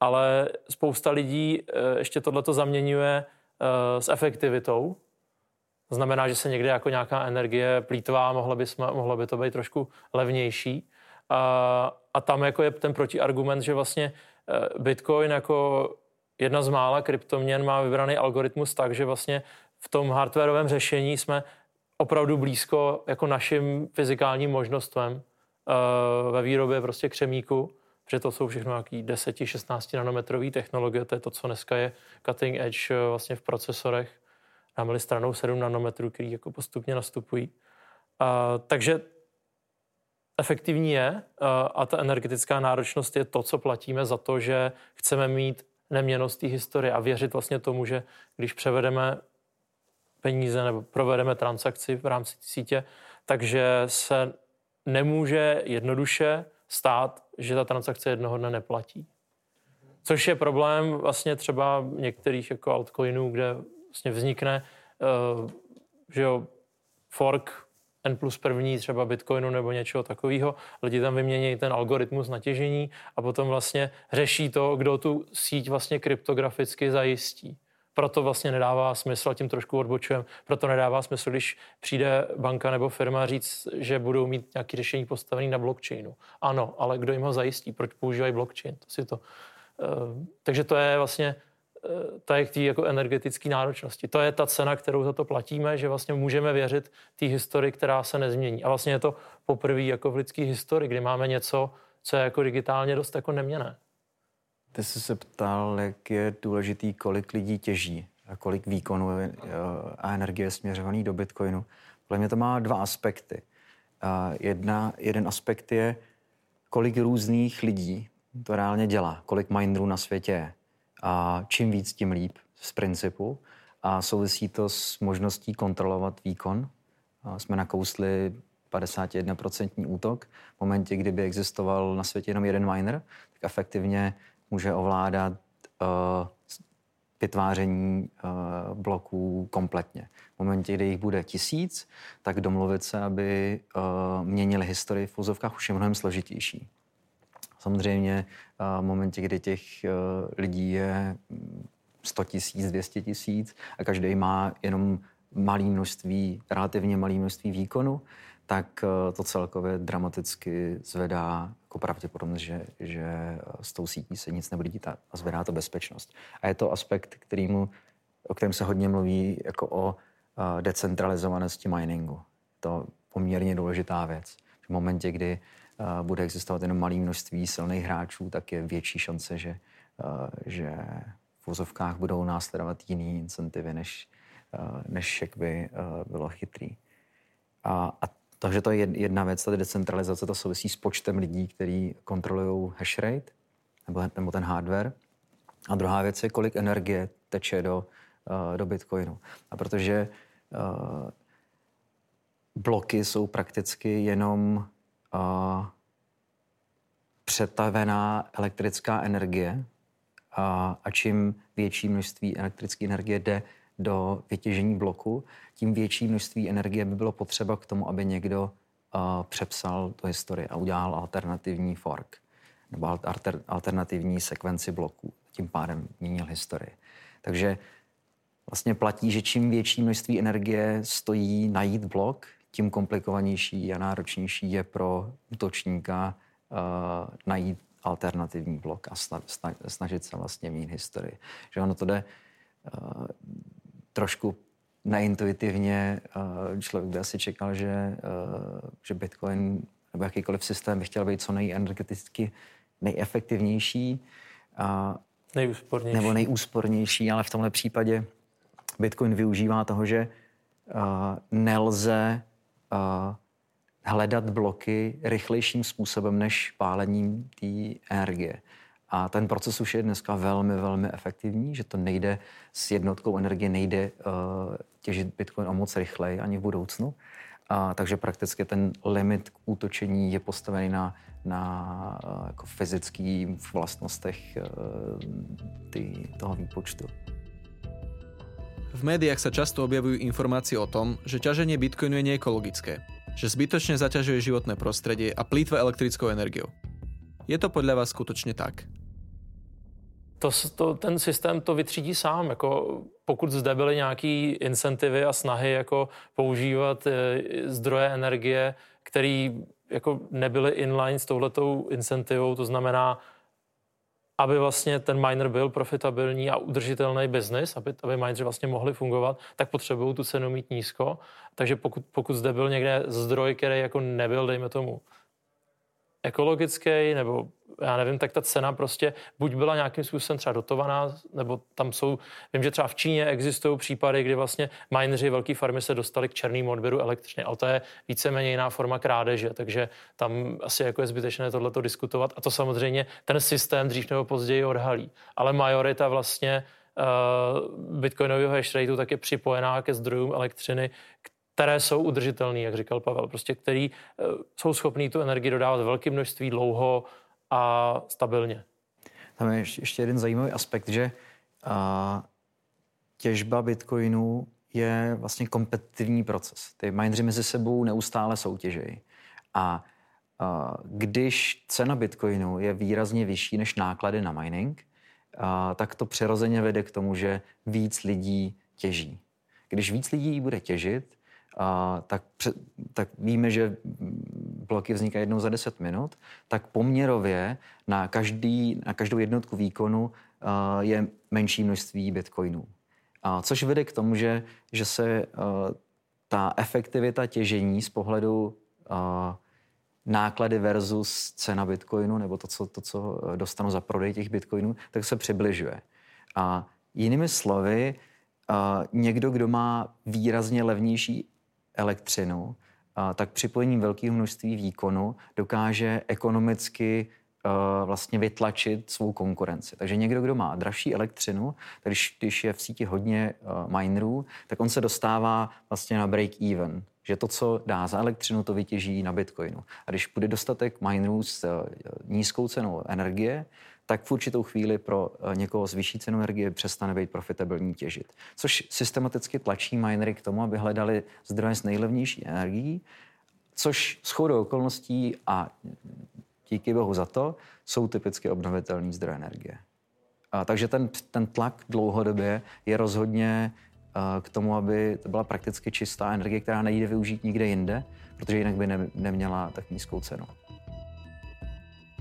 Ale spousta lidí eh, ještě tohleto zaměňuje eh, s efektivitou, to znamená, že se někde jako nějaká energie plítvá, mohlo by, jsme, mohlo by to být trošku levnější. A, a tam jako je ten protiargument, že vlastně eh, Bitcoin jako jedna z mála kryptoměn má vybraný algoritmus tak, že vlastně v tom hardwareovém řešení jsme opravdu blízko jako našim fyzikálním možnostem uh, ve výrobě prostě křemíku, protože to jsou všechno nějaký 10-16 nanometrový technologie, to je to, co dneska je cutting edge uh, vlastně v procesorech. Dáme-li stranou 7 nanometrů, který jako postupně nastupují. takže efektivní je a ta energetická náročnost je to, co platíme za to, že chceme mít neměnost té historie a věřit vlastně tomu, že když převedeme peníze nebo provedeme transakci v rámci sítě, takže se nemůže jednoduše stát, že ta transakce jednoho dne neplatí. Což je problém vlastně třeba některých jako altcoinů, kde vlastně vznikne uh, že jo, fork N plus první třeba Bitcoinu nebo něčeho takového. Lidi tam vymění ten algoritmus natěžení a potom vlastně řeší to, kdo tu síť vlastně kryptograficky zajistí. Proto vlastně nedává smysl, tím trošku odbočujem, proto nedává smysl, když přijde banka nebo firma říct, že budou mít nějaké řešení postavené na blockchainu. Ano, ale kdo jim ho zajistí? Proč používají blockchain? To si to. Uh, takže to je vlastně je k té jako energetické náročnosti. To je ta cena, kterou za to platíme, že vlastně můžeme věřit té historii, která se nezmění. A vlastně je to poprvé jako v lidské historii, kdy máme něco, co je jako digitálně dost jako neměné. Ty jsi se ptal, jak je důležitý, kolik lidí těží a kolik výkonu a energie je směřovaný do Bitcoinu. Podle mě to má dva aspekty. Jedna, jeden aspekt je, kolik různých lidí to reálně dělá, kolik minerů na světě je. A čím víc, tím líp z principu. A souvisí to s možností kontrolovat výkon. A jsme nakousli 51% útok. V momentě, kdyby existoval na světě jenom jeden miner, tak efektivně může ovládat uh, vytváření uh, bloků kompletně. V momentě, kdy jich bude tisíc, tak domluvit se, aby uh, měnili historii v úzovkách už je mnohem složitější. Samozřejmě v momentě, kdy těch eh, lidí je 100 tisíc, 200 tisíc a každý má jenom malé množství, relativně malé množství výkonu, tak eh, to celkově dramaticky zvedá jako pravděpodobnost, že, že eh, s tou sítí se nic nebude dít a zvedá to bezpečnost. A je to aspekt, kterýmu, o kterém se hodně mluví jako o decentralizovanosti miningu. To poměrně důležitá věc. V momentě, kdy bude existovat jenom malé množství silných hráčů, tak je větší šance, že, že v vozovkách budou následovat jiné incentivy, než, než jak by bylo chytrý. A, a takže to je jedna věc, ta decentralizace, to souvisí s počtem lidí, kteří kontrolují hash rate nebo, nebo ten hardware. A druhá věc je, kolik energie teče do, do Bitcoinu. A protože bloky jsou prakticky jenom uh, přetavená elektrická energie a, a čím větší množství elektrické energie jde do vytěžení bloku, tím větší množství energie by bylo potřeba k tomu, aby někdo uh, přepsal tu historii a udělal alternativní fork nebo alter, alternativní sekvenci bloků. Tím pádem měnil historii. Takže vlastně platí, že čím větší množství energie stojí najít blok, tím komplikovanější a náročnější je pro útočníka uh, najít alternativní blok a snažit se vlastně mít historii. Že ono to jde uh, trošku neintuitivně. Uh, člověk by asi čekal, že, uh, že Bitcoin nebo jakýkoliv systém by chtěl být co nejenergeticky nejefektivnější. Uh, nejúspornější. Nebo nejúspornější, ale v tomhle případě Bitcoin využívá toho, že uh, nelze hledat bloky rychlejším způsobem než pálením té energie. A ten proces už je dneska velmi, velmi efektivní, že to nejde s jednotkou energie, nejde uh, těžit Bitcoin o moc rychleji ani v budoucnu. Uh, takže prakticky ten limit k útočení je postavený na, na uh, jako fyzických vlastnostech uh, ty, toho výpočtu. V médiách sa často objavujú informácie o tom, že ťaženie bitcoinu je neekologické, že zbytočne zaťažuje životné prostredie a plýtva elektrickou energiou. Je to podľa vás skutočne tak? To, to, ten systém to vytřídí sám. Jako pokud zde byly nějaké incentivy a snahy jako používat e, zdroje energie, které jako nebyly inline s touhletou incentivou, to znamená aby vlastně ten miner byl profitabilní a udržitelný biznis, aby, aby mineři vlastně mohli fungovat, tak potřebují tu cenu mít nízko. Takže pokud, pokud zde byl někde zdroj, který jako nebyl, dejme tomu, ekologický, nebo já nevím, tak ta cena prostě buď byla nějakým způsobem třeba dotovaná, nebo tam jsou, vím, že třeba v Číně existují případy, kdy vlastně mineři velké farmy se dostali k černému odběru elektřiny, ale to je víceméně jiná forma krádeže, takže tam asi jako je zbytečné tohleto diskutovat a to samozřejmě ten systém dřív nebo později odhalí. Ale majorita vlastně uh, bitcoinového hash rateu tak je připojená ke zdrojům elektřiny, které jsou udržitelné, jak říkal Pavel, prostě který uh, jsou schopní tu energii dodávat velké množství dlouho, a stabilně. Tam je ještě jeden zajímavý aspekt, že a, těžba bitcoinů je vlastně kompetitivní proces. Ty mineři mezi sebou neustále soutěžejí. A, a když cena bitcoinu je výrazně vyšší než náklady na mining, a, tak to přirozeně vede k tomu, že víc lidí těží. Když víc lidí bude těžit, a, tak, tak víme, že bloky vznikají jednou za 10 minut, tak poměrově na, každý, na každou jednotku výkonu a, je menší množství bitcoinů. A, což vede k tomu, že, že se a, ta efektivita těžení z pohledu a, náklady versus cena bitcoinu, nebo to co, to, co dostanu za prodej těch bitcoinů, tak se přibližuje. A jinými slovy, někdo, kdo má výrazně levnější elektřinu, tak připojením velkého množství výkonu dokáže ekonomicky vlastně vytlačit svou konkurenci. Takže někdo, kdo má dražší elektřinu, když, když je v síti hodně minerů, tak on se dostává vlastně na break even, že to, co dá za elektřinu, to vytěží na bitcoinu. A když bude dostatek minerů s nízkou cenou energie, tak v určitou chvíli pro eh, někoho s vyšší cenou energie přestane být profitabilní těžit. Což systematicky tlačí minery k tomu, aby hledali zdroje s nejlevnější energií, což s chodou okolností a díky bohu za to jsou typicky obnovitelné zdroje energie. A, takže ten, ten tlak dlouhodobě je rozhodně a, eh, k tomu, aby to byla prakticky čistá energie, která nejde využít nikde jinde, protože jinak by ne, neměla tak nízkou cenu.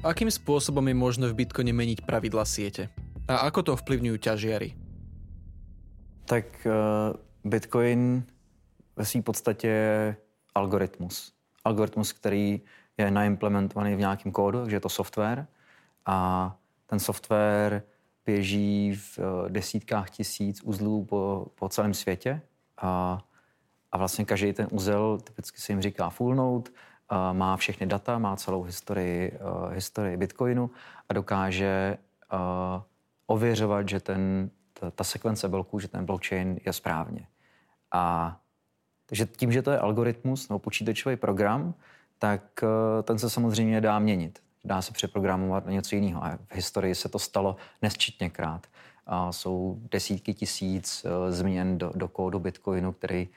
Akým spôsobom je možné v Bitcoine meniť pravidla siete? A ako to vplyvňujú ťažiary? Tak uh, Bitcoin ve své podstatě je algoritmus. Algoritmus, který je naimplementovaný v nějakém kódu, takže je to software. A ten software běží v uh, desítkách tisíc uzlů po, po celém světě. A, a vlastně každý ten uzel, typicky se jim říká full node, má všechny data, má celou historii, uh, historii Bitcoinu a dokáže uh, ověřovat, že ten, ta, ta sekvence bloků, že ten blockchain je správně. A takže tím, že to je algoritmus nebo počítačový program, tak uh, ten se samozřejmě dá měnit. Dá se přeprogramovat na něco jiného. A v historii se to stalo nesčetněkrát. A jsou desítky tisíc změn do, do kódu Bitcoinu, který,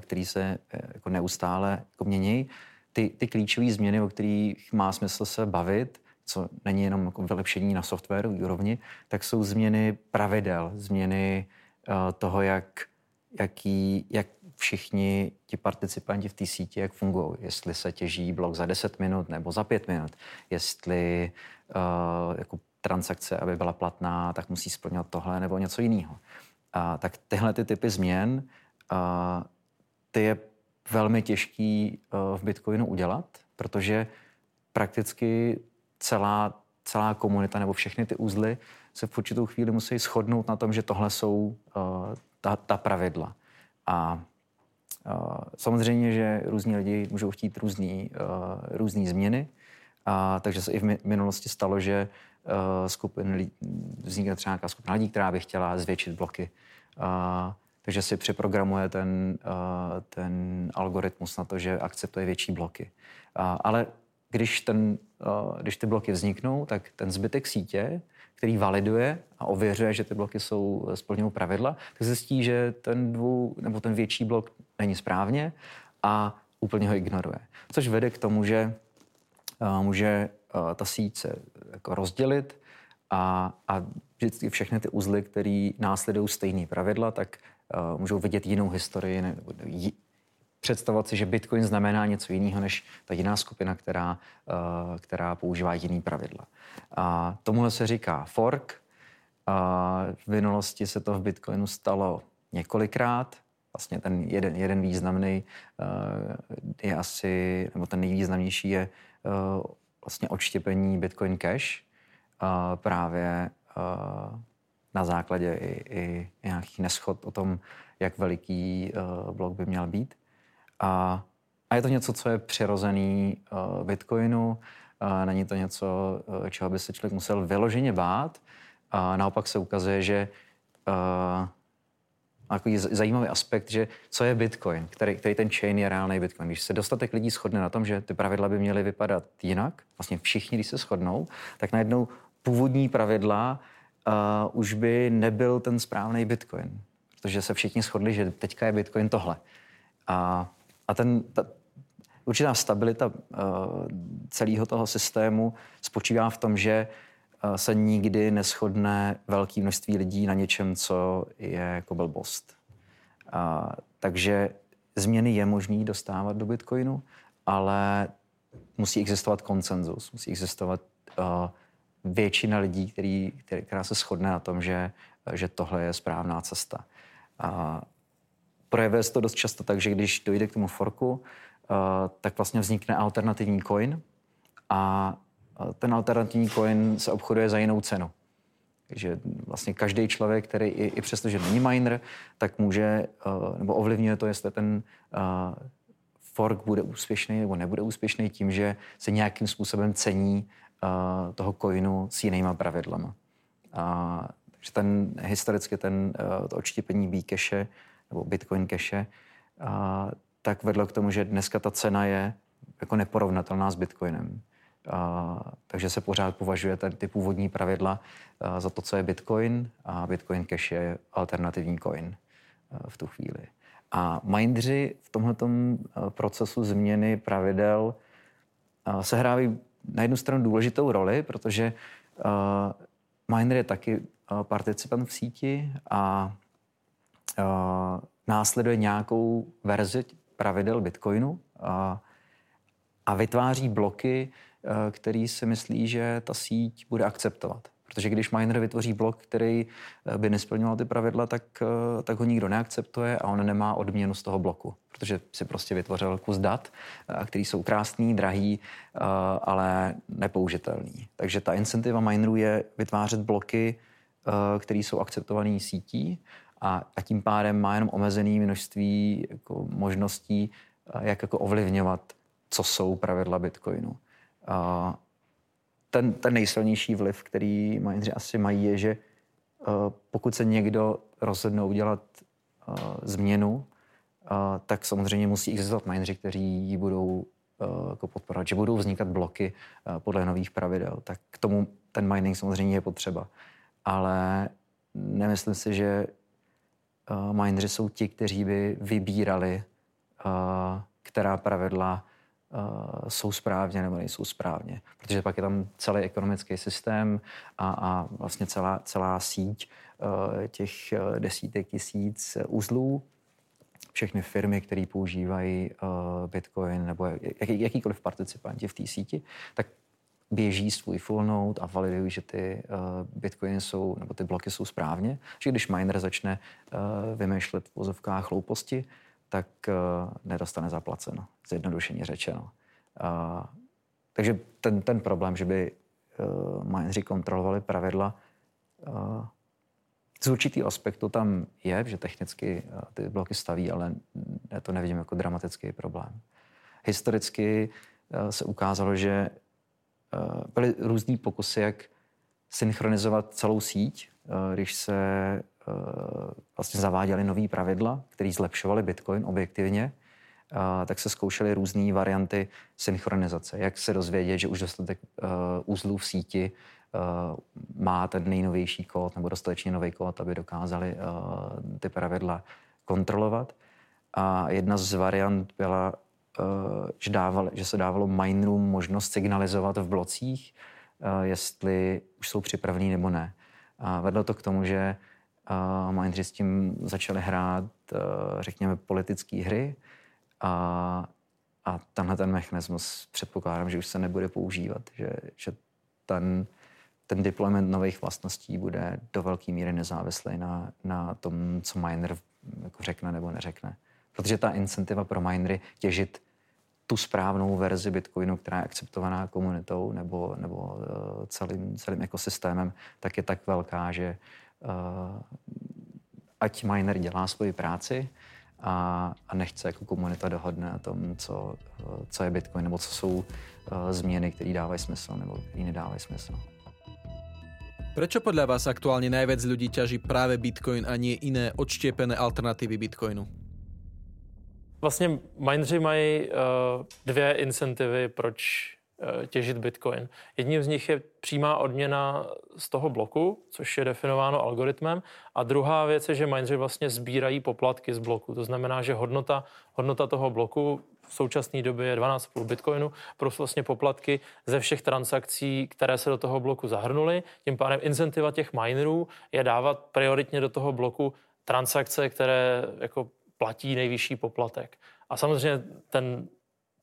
který se jako neustále jako mění ty, ty klíčové změny, o kterých má smysl se bavit, co není jenom jako vylepšení na softwaru úrovni, tak jsou změny pravidel, změny uh, toho, jak, jaký, jak všichni ti participanti v té síti, jak fungují. Jestli se těží blok za 10 minut nebo za 5 minut. Jestli uh, jako transakce, aby byla platná, tak musí splňovat tohle nebo něco jiného. Uh, tak tyhle ty typy změn, uh, ty je velmi těžký eh, v Bitcoinu udělat, protože prakticky celá, celá komunita nebo všechny ty úzly se v určitou chvíli musí shodnout na tom, že tohle jsou uh, ta, ta pravidla. A uh, samozřejmě, že různí lidi můžou chtít různý, různý změny, a, takže se i v minulosti stalo, že skupin, vznikne třeba nějaká skupina lidí, která by chtěla zvětšit bloky. Takže si přeprogramuje ten, uh, ten algoritmus na to, že akceptuje větší bloky. Ale když, ten, uh, když ty bloky vzniknou, tak ten zbytek sítě, který validuje a ověřuje, že ty bloky jsou splňují pravidla, tak zjistí, že ten dvou, nebo ten větší blok není správně a úplně ho ignoruje. Což vede k tomu, že může ta síť se jako rozdělit a, a vždycky všechny ty uzly, které následují stejné pravidla, tak můžou vidět jinou historii, ne, j, představovat si, že Bitcoin znamená něco jiného než ta jiná skupina, která, uh, která používá jiný pravidla. A tomuhle se říká fork. A v minulosti se to v Bitcoinu stalo několikrát. Vlastně ten jeden, jeden významný uh, je asi, nebo ten nejvýznamnější je vlastně odštěpení Bitcoin Cash právě na základě i, i nějakých neschod o tom, jak veliký blok by měl být. A, a je to něco, co je přirozený Bitcoinu, není to něco, čeho by se člověk musel vyloženě bát. A naopak se ukazuje, že takový zajímavý aspekt, že co je Bitcoin, který, který ten chain je reálný Bitcoin. Když se dostatek lidí shodne na tom, že ty pravidla by měly vypadat jinak, vlastně všichni, když se shodnou, tak najednou původní pravidla uh, už by nebyl ten správný Bitcoin. Protože se všichni shodli, že teďka je Bitcoin tohle. A, a ten, ta, určitá stabilita uh, celého toho systému spočívá v tom, že se nikdy neschodne velké množství lidí na něčem, co je jako blbost. A, takže změny je možný dostávat do Bitcoinu, ale musí existovat konsenzus, musí existovat uh, většina lidí, který, který, která se shodne na tom, že, že tohle je správná cesta. A projevuje se to dost často tak, že když dojde k tomu forku, uh, tak vlastně vznikne alternativní coin a ten alternativní coin se obchoduje za jinou cenu. Takže vlastně každý člověk, který i, i přesto, že není miner, tak může, uh, nebo ovlivňuje to, jestli ten fork bude úspěšný nebo nebude úspěšný tím, že se nějakým způsobem cení uh, toho coinu s jinýma pravidlama. Uh, takže ten, historicky ten, uh, to odštěpení B-cache nebo Bitcoin cache, uh, tak vedlo k tomu, že dneska ta cena je jako neporovnatelná s Bitcoinem. A, takže se pořád považuje ten, ty původní pravidla a, za to, co je Bitcoin a Bitcoin Cash je alternativní coin a, v tu chvíli. A mindři v tomto procesu změny pravidel sehrávají na jednu stranu důležitou roli, protože uh, miner je taky uh, participant v síti a uh, následuje nějakou verzi pravidel Bitcoinu uh, a vytváří bloky, Eh, který si myslí, že ta síť bude akceptovat. Protože když miner vytvoří blok, který eh, by nesplňoval ty pravidla, tak, eh, tak ho nikdo neakceptuje a on nemá odměnu z toho bloku. Protože si prostě vytvořil kus dat, který jsou krásný, drahý, ale nepoužitelný. Takže ta incentiva minerů je vytvářet bloky, které jsou akceptované sítí a, a tím pádem má jenom omezené množství jako možností, jak jako ovlivňovat, co jsou pravidla Bitcoinu. Ten, ten nejsilnější vliv, který mineři asi mají, je, že uh, pokud se někdo rozhodne udělat uh, změnu, uh, tak samozřejmě musí existovat mineři, kteří ji budou jako podporovat, že budou vznikat bloky podle nových pravidel. Tak k tomu ten mining samozřejmě je potřeba. Ale nemyslím si, že mineři jsou ti, kteří by vybírali, která pravidla uh, jsou správně nebo nejsou správně. Protože pak je tam celý ekonomický systém a, a vlastně celá, celá síť uh, těch uh, desítek tisíc uzlů, všechny firmy, které používají Bitcoin nebo jaký, jakýkoliv participanti v té síti, tak běží svůj full node a validují, že ty uh, bitcoiny jsou, nebo ty bloky jsou správně. Že když miner začne uh, vymýšlet v vozovkách hlouposti, tak uh, nedostane zaplaceno, zjednodušeně řečeno. Uh, takže ten, ten problém, že by uh, mineři kontrolovali pravidla, z určitého aspektu tam je, že technicky ty bloky staví, ale já to nevidím jako dramatický problém. Historicky se ukázalo, že byly různý pokusy, jak synchronizovat celou síť, když se Eh, vlastně zaváděli nový pravidla, které zlepšovaly Bitcoin objektivně, tak se zkoušely různé varianty synchronizace. Jak se dozvědět, že už dostatek uh, uzlů v síti uh, má ten nejnovější kód nebo dostatečně nový kód, aby dokázali ty pravidla kontrolovat. A jedna z variant byla, že, dával, že se dávalo minerům možnost signalizovat v blocích, jestli už jsou připravení nebo ne. A vedlo to k tomu, že a Mindři s tím začali hrát, eh, řekněme, politické hry a, a tenhle ten mechanismus předpokládám, že už se nebude používat, že, že ten, ten deployment nových vlastností bude do velké míry nezávislý na, na tom, co miner jako řekne nebo neřekne. Protože ta incentiva pro minery těžit tu správnou verzi Bitcoinu, která je akceptovaná komunitou nebo, nebo celým, celým ekosystémem, tak je tak velká, že ať miner dělá svoji práci a, a nechce jako komunita dohodne na tom, co, co je Bitcoin, nebo co jsou uh, změny, které dávají smysl, nebo které nedávají smysl. Prečo podľa vás aktuálne najviac ľudí ťaží práve Bitcoin a nie iné odštiepené alternatívy Bitcoinu? Vlastně mineři mají uh, dvě incentivy, proč Eh, těžit Bitcoin. Jedním z nich je přímá odměna z toho bloku, což je definováno algoritmem. A druhá věc je, že mineři vlastně sbírají poplatky z bloku. To znamená, že hodnota, hodnota toho bloku v současné době je 12,5 bitcoinu, plus vlastně poplatky ze všech transakcí, které se do toho bloku zahrnuly. Tím pádem incentiva těch minerů je dávat prioritně do toho bloku transakce, které jako platí nejvyšší poplatek. A samozřejmě ten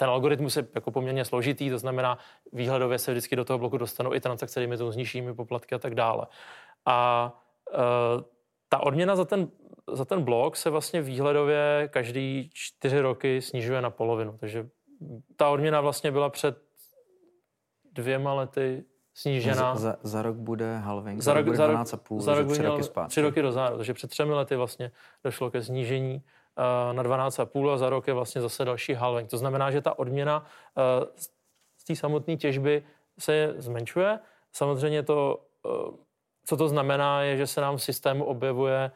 ten algoritmus je jako poměrně složitý, to znamená, výhledově se vždycky do toho bloku dostanou i transakce, dejme s nižšími poplatky a tak dále. A e, ta odměna za ten, za ten blok se vlastně výhledově každý čtyři roky snižuje na polovinu. Takže ta odměna vlastně byla před dvěma lety snížena. Za, za, za rok bude halving, za, za rok, bude 12,5, za rok, tři roky zpátky. Tři roky dozadu, takže před třemi lety vlastně došlo ke snížení na 12,5 a za rok je vlastně zase další halving. To znamená, že ta odměna eh, z té samotné těžby se zmenšuje. Samozřejmě to, eh, co to znamená, je, že se nám v systému objevuje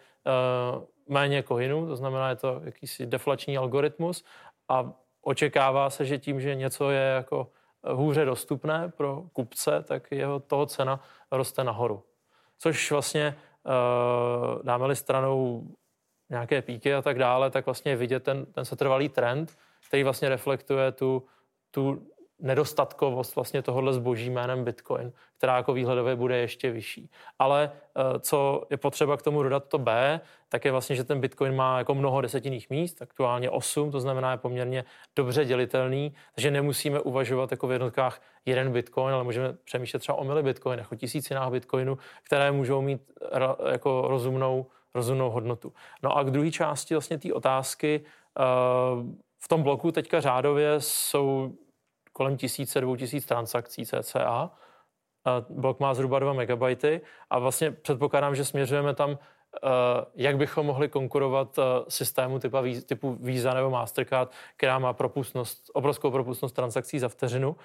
méně kohinů, to znamená, je to jakýsi deflační algoritmus a očekává se, že tím, že něco je jako hůře dostupné pro kupce, tak jeho toho cena roste nahoru. Což vlastně dáme-li stranou nějaké píky a tak dále, tak vlastně vidět ten, ten setrvalý trend, který vlastně reflektuje tu, tu nedostatkovost vlastně tohohle zboží jménem Bitcoin, která jako výhledově bude ještě vyšší. Ale eh, co je potřeba k tomu dodat to B, tak je vlastně, že ten Bitcoin má jako mnoho desetinných míst, aktuálně 8, to znamená je poměrně dobře dělitelný, takže nemusíme uvažovat jako v jednotkách jeden Bitcoin, ale můžeme přemýšlet třeba o mili Bitcoinech, o tisícinách Bitcoinu, které můžou mít jako rozumnou rozumnou hodnotu. No a k druhé části vlastně té otázky, eh, v tom bloku teďka řádově jsou kolem tisíce, dvou tisíc transakcí CCA. Blok má zhruba 2 MB a vlastně předpokládám, že směřujeme tam, eh, jak bychom mohli konkurovat eh, systému typu, typu Visa nebo Mastercard, která má propustnost, obrovskou propustnost transakcí za vteřinu,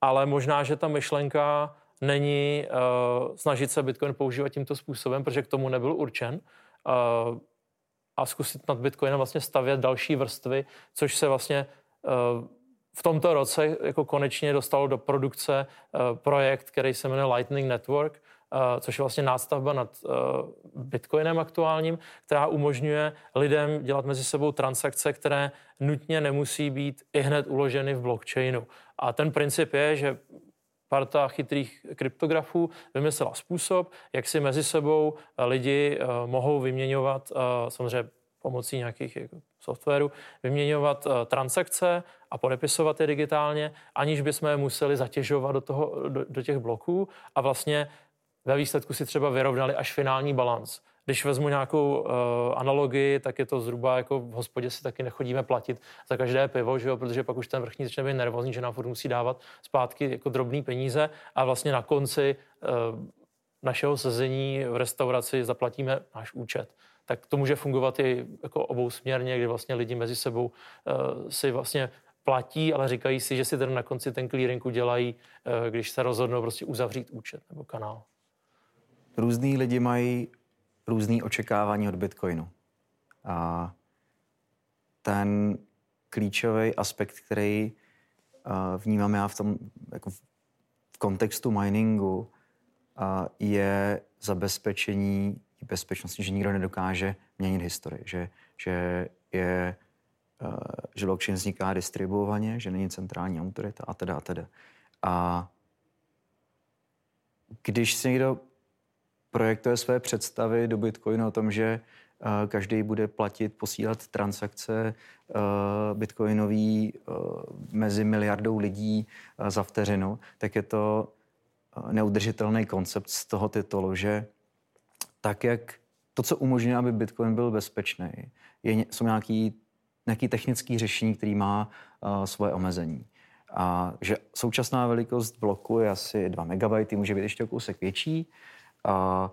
ale možná, že ta myšlenka není uh, snažit se Bitcoin používat tímto způsobem, protože k tomu nebyl určen, a zkusit nad Bitcoinem vlastně stavět další vrstvy, což se vlastně v tomto roce jako konečně dostalo do produkce projekt, který se jmenuje Lightning Network, což je vlastně nástavba nad Bitcoinem aktuálním, která umožňuje lidem dělat mezi sebou transakce, které nutně nemusí být i hned uloženy v blockchainu. A ten princip je, že parta chytrých kryptografů vymyslela způsob, jak si mezi sebou eh, lidi eh, mohou vyměňovat, eh, samozřejmě pomocí nějakých jako softwaru, vyměňovat transakce a podepisovat je digitálně, aniž bychom je museli zatěžovat do, toho, do, do těch bloků a vlastně ve výsledku si třeba vyrovnali až finální balans. Když vezmu nějakou uh, analogii, tak je to zhruba jako v hospodě si taky nechodíme platit za každé pivo, že jo? protože pak už ten vrchní začne být nervózní, že nám furt musí dávat zpátky jako drobný peníze a vlastně na konci uh, našeho sezení v restauraci zaplatíme náš účet. Tak to může fungovat i jako obou směrně, kdy vlastně lidi mezi sebou uh, si vlastně platí, ale říkají si, že si tedy na konci ten clearing udělají, uh, když se rozhodnou prostě uzavřít účet nebo kanál. Různý lidi mají různý očekávání od Bitcoinu. A ten klíčový aspekt, který vnímám já v tom jako v kontextu miningu, je zabezpečení bezpečnosti, že nikdo nedokáže měnit historii, že, že je že blockchain vzniká distribuovaně, že není centrální autorita a teda a teda. A když si někdo projektuje své představy do Bitcoinu o tom, že eh, každý bude platit, posílat transakce eh, bitcoinový eh, mezi miliardou lidí za vteřinu, tak je to neudržitelný koncept z toho titulu, že tak, jak to, co umožňuje, aby Bitcoin byl bezpečný, je, jsou nějaký nějaký technický řešení, který má uh, svoje omezení. A že současná velikost bloku je asi 2 MB, může být ještě o kousek větší. A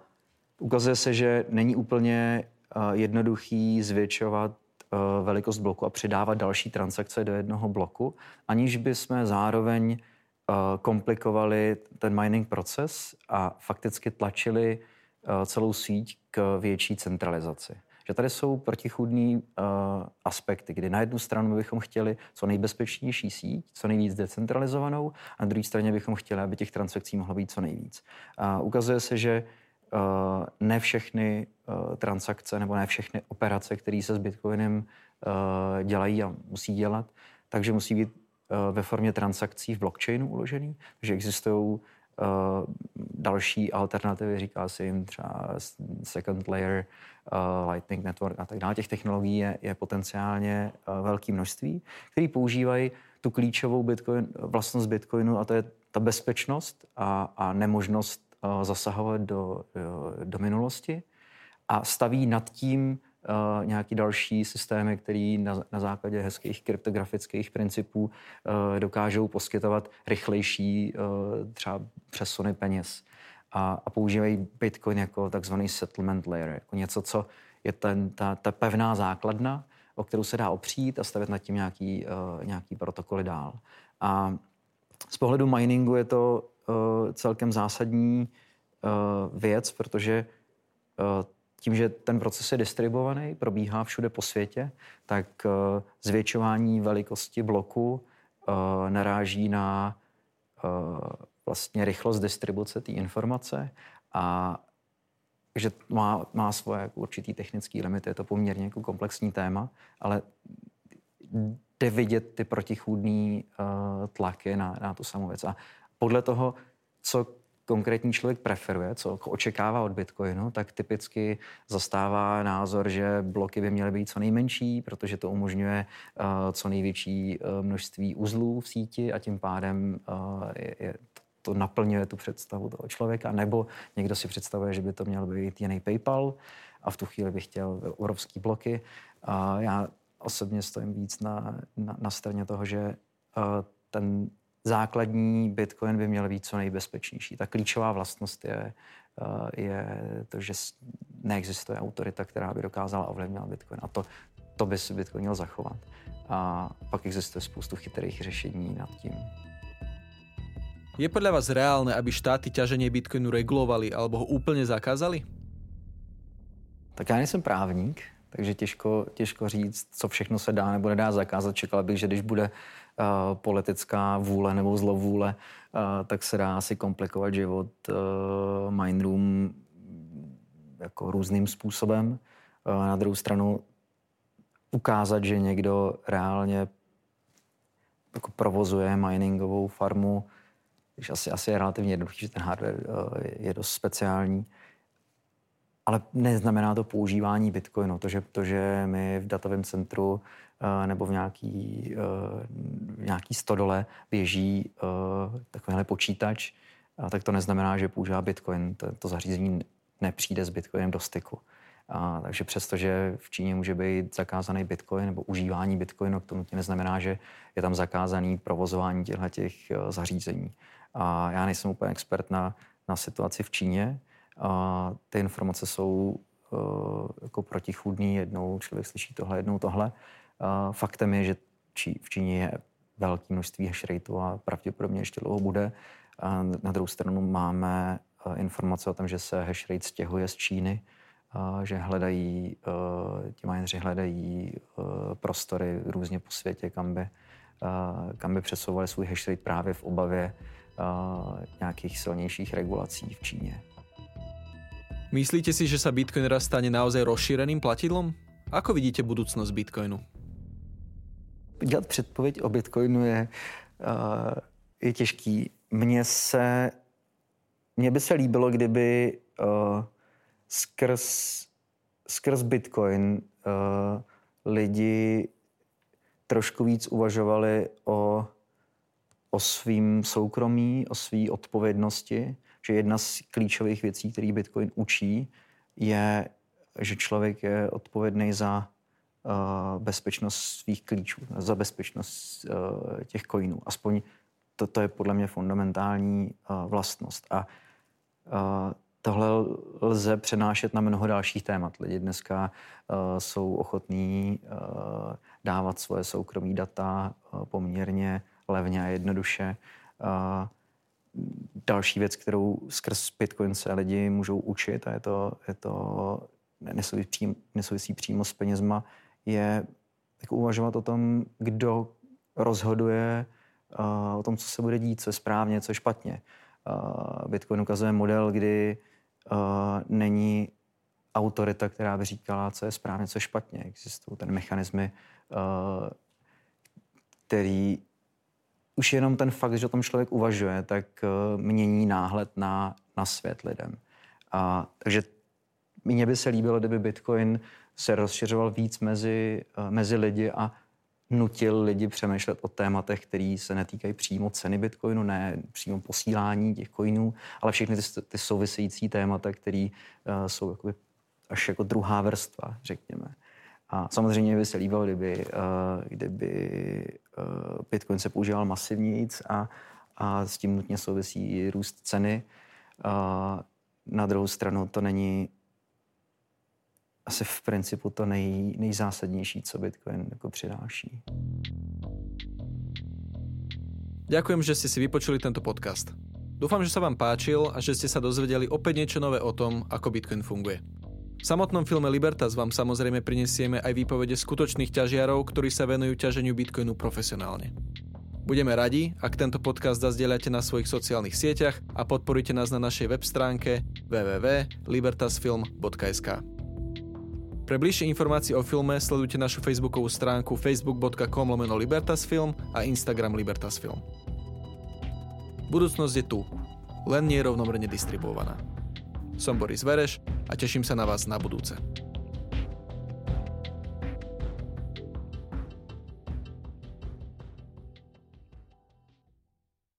ukazuje se, že není úplně uh, jednoduchý zvětšovat uh, velikost bloku a přidávat další transakce do jednoho bloku, aniž by jsme zároveň uh, komplikovali ten mining proces a fakticky tlačili celou síť k větší centralizaci že tady jsou protichudní uh, aspekty, kdy na jednu stranu bychom chtěli co nejbezpečnější síť, co nejvíc decentralizovanou, a na druhé straně bychom chtěli, aby těch transakcí mohlo být co nejvíc. Uh, ukazuje se, že uh, ne všechny uh, transakce nebo ne všechny operace, které se s Bitcoinem uh, dělají a musí dělat, takže musí být uh, ve formě transakcí v blockchainu uložený, že existují další alternativy, říká se jim třeba second layer, uh, lightning network a tak dále. Těch technologií je, je potenciálně uh, velké množství, které používají tu klíčovou Bitcoin, vlastnost Bitcoinu a to je ta bezpečnost a, a nemožnost uh, zasahovat do, do, do minulosti a staví nad tím uh, nějaký další systémy, které na, na základě hezkých kryptografických principů uh, dokážou poskytovat rychlejší uh, třeba přesuny peněz. A, a používají Bitcoin jako takzvaný settlement layer, jako něco, co je ten, ta, ta pevná základna, o kterou se dá opřít a stavět nad tím nějaký, nějaký protokoly dál. A z pohledu miningu je to celkem zásadní věc, protože tím, že ten proces je distribuovaný, probíhá všude po světě, tak uh, zvětšování velikosti bloku uh, naráží na uh, vlastně rychlost distribuce té informace a že má, má svoje jako určitý technický limity, je to poměrně jako komplexní téma, ale jde vidět ty protichůdné uh, tlaky na, na tu samou věc. A podle toho, co konkrétní člověk preferuje, co očekává od Bitcoinu, tak typicky zastává názor, že bloky by měly být co nejmenší, protože to umožňuje uh, co největší uh, množství uzlů v síti a tím pádem uh, je, je to naplňuje tu představu toho člověka, nebo někdo si představuje, že by to měl být jiný PayPal a v tu chvíli bych chtěl obrovský bloky. A já osobně stojím víc na, na, na straně toho, že uh, ten základní Bitcoin by měl být co nejbezpečnější. Ta klíčová vlastnost je, uh, je to, že neexistuje autorita, která by dokázala ovlivnit Bitcoin. A to, to by si Bitcoin měl zachovat. A pak existuje spoustu chytrých řešení nad tím. Je podľa vás reálne, aby štáty ťaženie Bitcoinu regulovali alebo ho úplně zakázali? Tak já nejsem právník, takže těžko, těžko říct, co všechno se dá nebo nedá zakázat. Čekala bych, že když bude politická vůle nebo zlovůle, uh, tak se dá asi komplikovat život uh, Mindroom jako různým způsobem. Na druhou stranu ukázat, že někdo reálně jako provozuje miningovou farmu, když asi, asi je relativně jednoduchý, že ten hardware eh, je dost speciální. Ale neznamená to používání Bitcoinu. To, že, to, že my v datovém centru eh, nebo v nějaký, eh, v nějaký stodole běží takovýhle počítač, tak to neznamená, že používá Bitcoin. To, to zařízení nepřijde s Bitcoinem do styku. A, takže přestože v Číně může být zakázaný bitcoin nebo užívání bitcoinu, to nutně neznamená, že je tam zakázaný provozování těchto těch zařízení. A já nejsem úplně expert na, na situaci v Číně. A ty informace jsou uh, jako protichůdný. Jednou člověk slyší tohle, jednou tohle. Uh, faktem je, že v Číně je velké množství hash rateu a pravděpodobně ještě dlouho bude. Na druhou stranu máme uh, informace o tom, že se hash rate stěhuje z Číny, že hledají, ti mineři hledají prostory různě po světě, kam by, kam by přesouvali svůj hash rate právě v obavě nějakých silnějších regulací v Číně. Myslíte si, že sa Bitcoin raz stane naozaj rozšíreným platidlom? Ako vidíte budoucnost Bitcoinu? Dělat předpověď o Bitcoinu je, uh, je těžký. Mně se, mně by se líbilo, kdyby uh, skrz, skrz Bitcoin uh, lidi trošku víc uvažovali o o svým soukromí, o své odpovědnosti, že jedna z klíčových věcí, který Bitcoin učí, je, že člověk je odpovědný za bezpečnost svých klíčů, za bezpečnost těch coinů. Aspoň to, to je podle mě fundamentální vlastnost. A tohle lze přenášet na mnoho dalších témat. Lidi dneska jsou ochotní dávat svoje soukromí data poměrně levně a jednoduše. Další věc, kterou skrz Bitcoin se lidi můžou učit, a je to, je to nesouvisí, přímo, nesouvisí přímo s penězma, je jako uvažovat o tom, kdo rozhoduje uh, o tom, co se bude dít, co je správně, co je špatně. Uh, Bitcoin ukazuje model, kdy uh, není autorita, která by říkala, co je správně, co je špatně. Existují ten mechanismy, uh, který už jenom ten fakt, že o tom člověk uvažuje, tak uh, mění náhled na, na svět lidem. Uh, takže mně by se líbilo, kdyby Bitcoin se rozšiřoval víc mezi, uh, mezi lidi a nutil lidi přemýšlet o tématech, které se netýkají přímo ceny Bitcoinu, ne přímo posílání těch coinů, ale všechny ty, ty související témata, které uh, jsou jakoby až jako druhá vrstva, řekněme. A samozřejmě by se líbilo, kdyby, uh, kdyby uh, Bitcoin se používal masivnějíc a, a s tím nutně souvisí růst ceny. Uh, na druhou stranu to není asi v principu to nej, nejzásadnější, co Bitcoin jako přináší. Ďakujem, že ste si vypočuli tento podcast. Dúfam, že sa vám páčil a že ste sa dozvedeli opäť niečo nové o tom, ako Bitcoin funguje. V samotnom filme Libertas vám samozrejme prinesieme aj výpovede skutočných ťažiarov, ktorí sa venujú ťaženiu Bitcoinu profesionálne. Budeme radi, ak tento podcast zazdieľate na svojich sociálnych sieťach a podporíte nás na našej web stránke www.libertasfilm.sk. Pre bližšie informácie o filme sledujte našu facebookovú stránku facebook.com lomeno Libertasfilm a Instagram Libertasfilm. Budúcnosť je tu, len nie rovnomerne distribuovaná. Som Boris Vereš a teším sa na vás na budúce.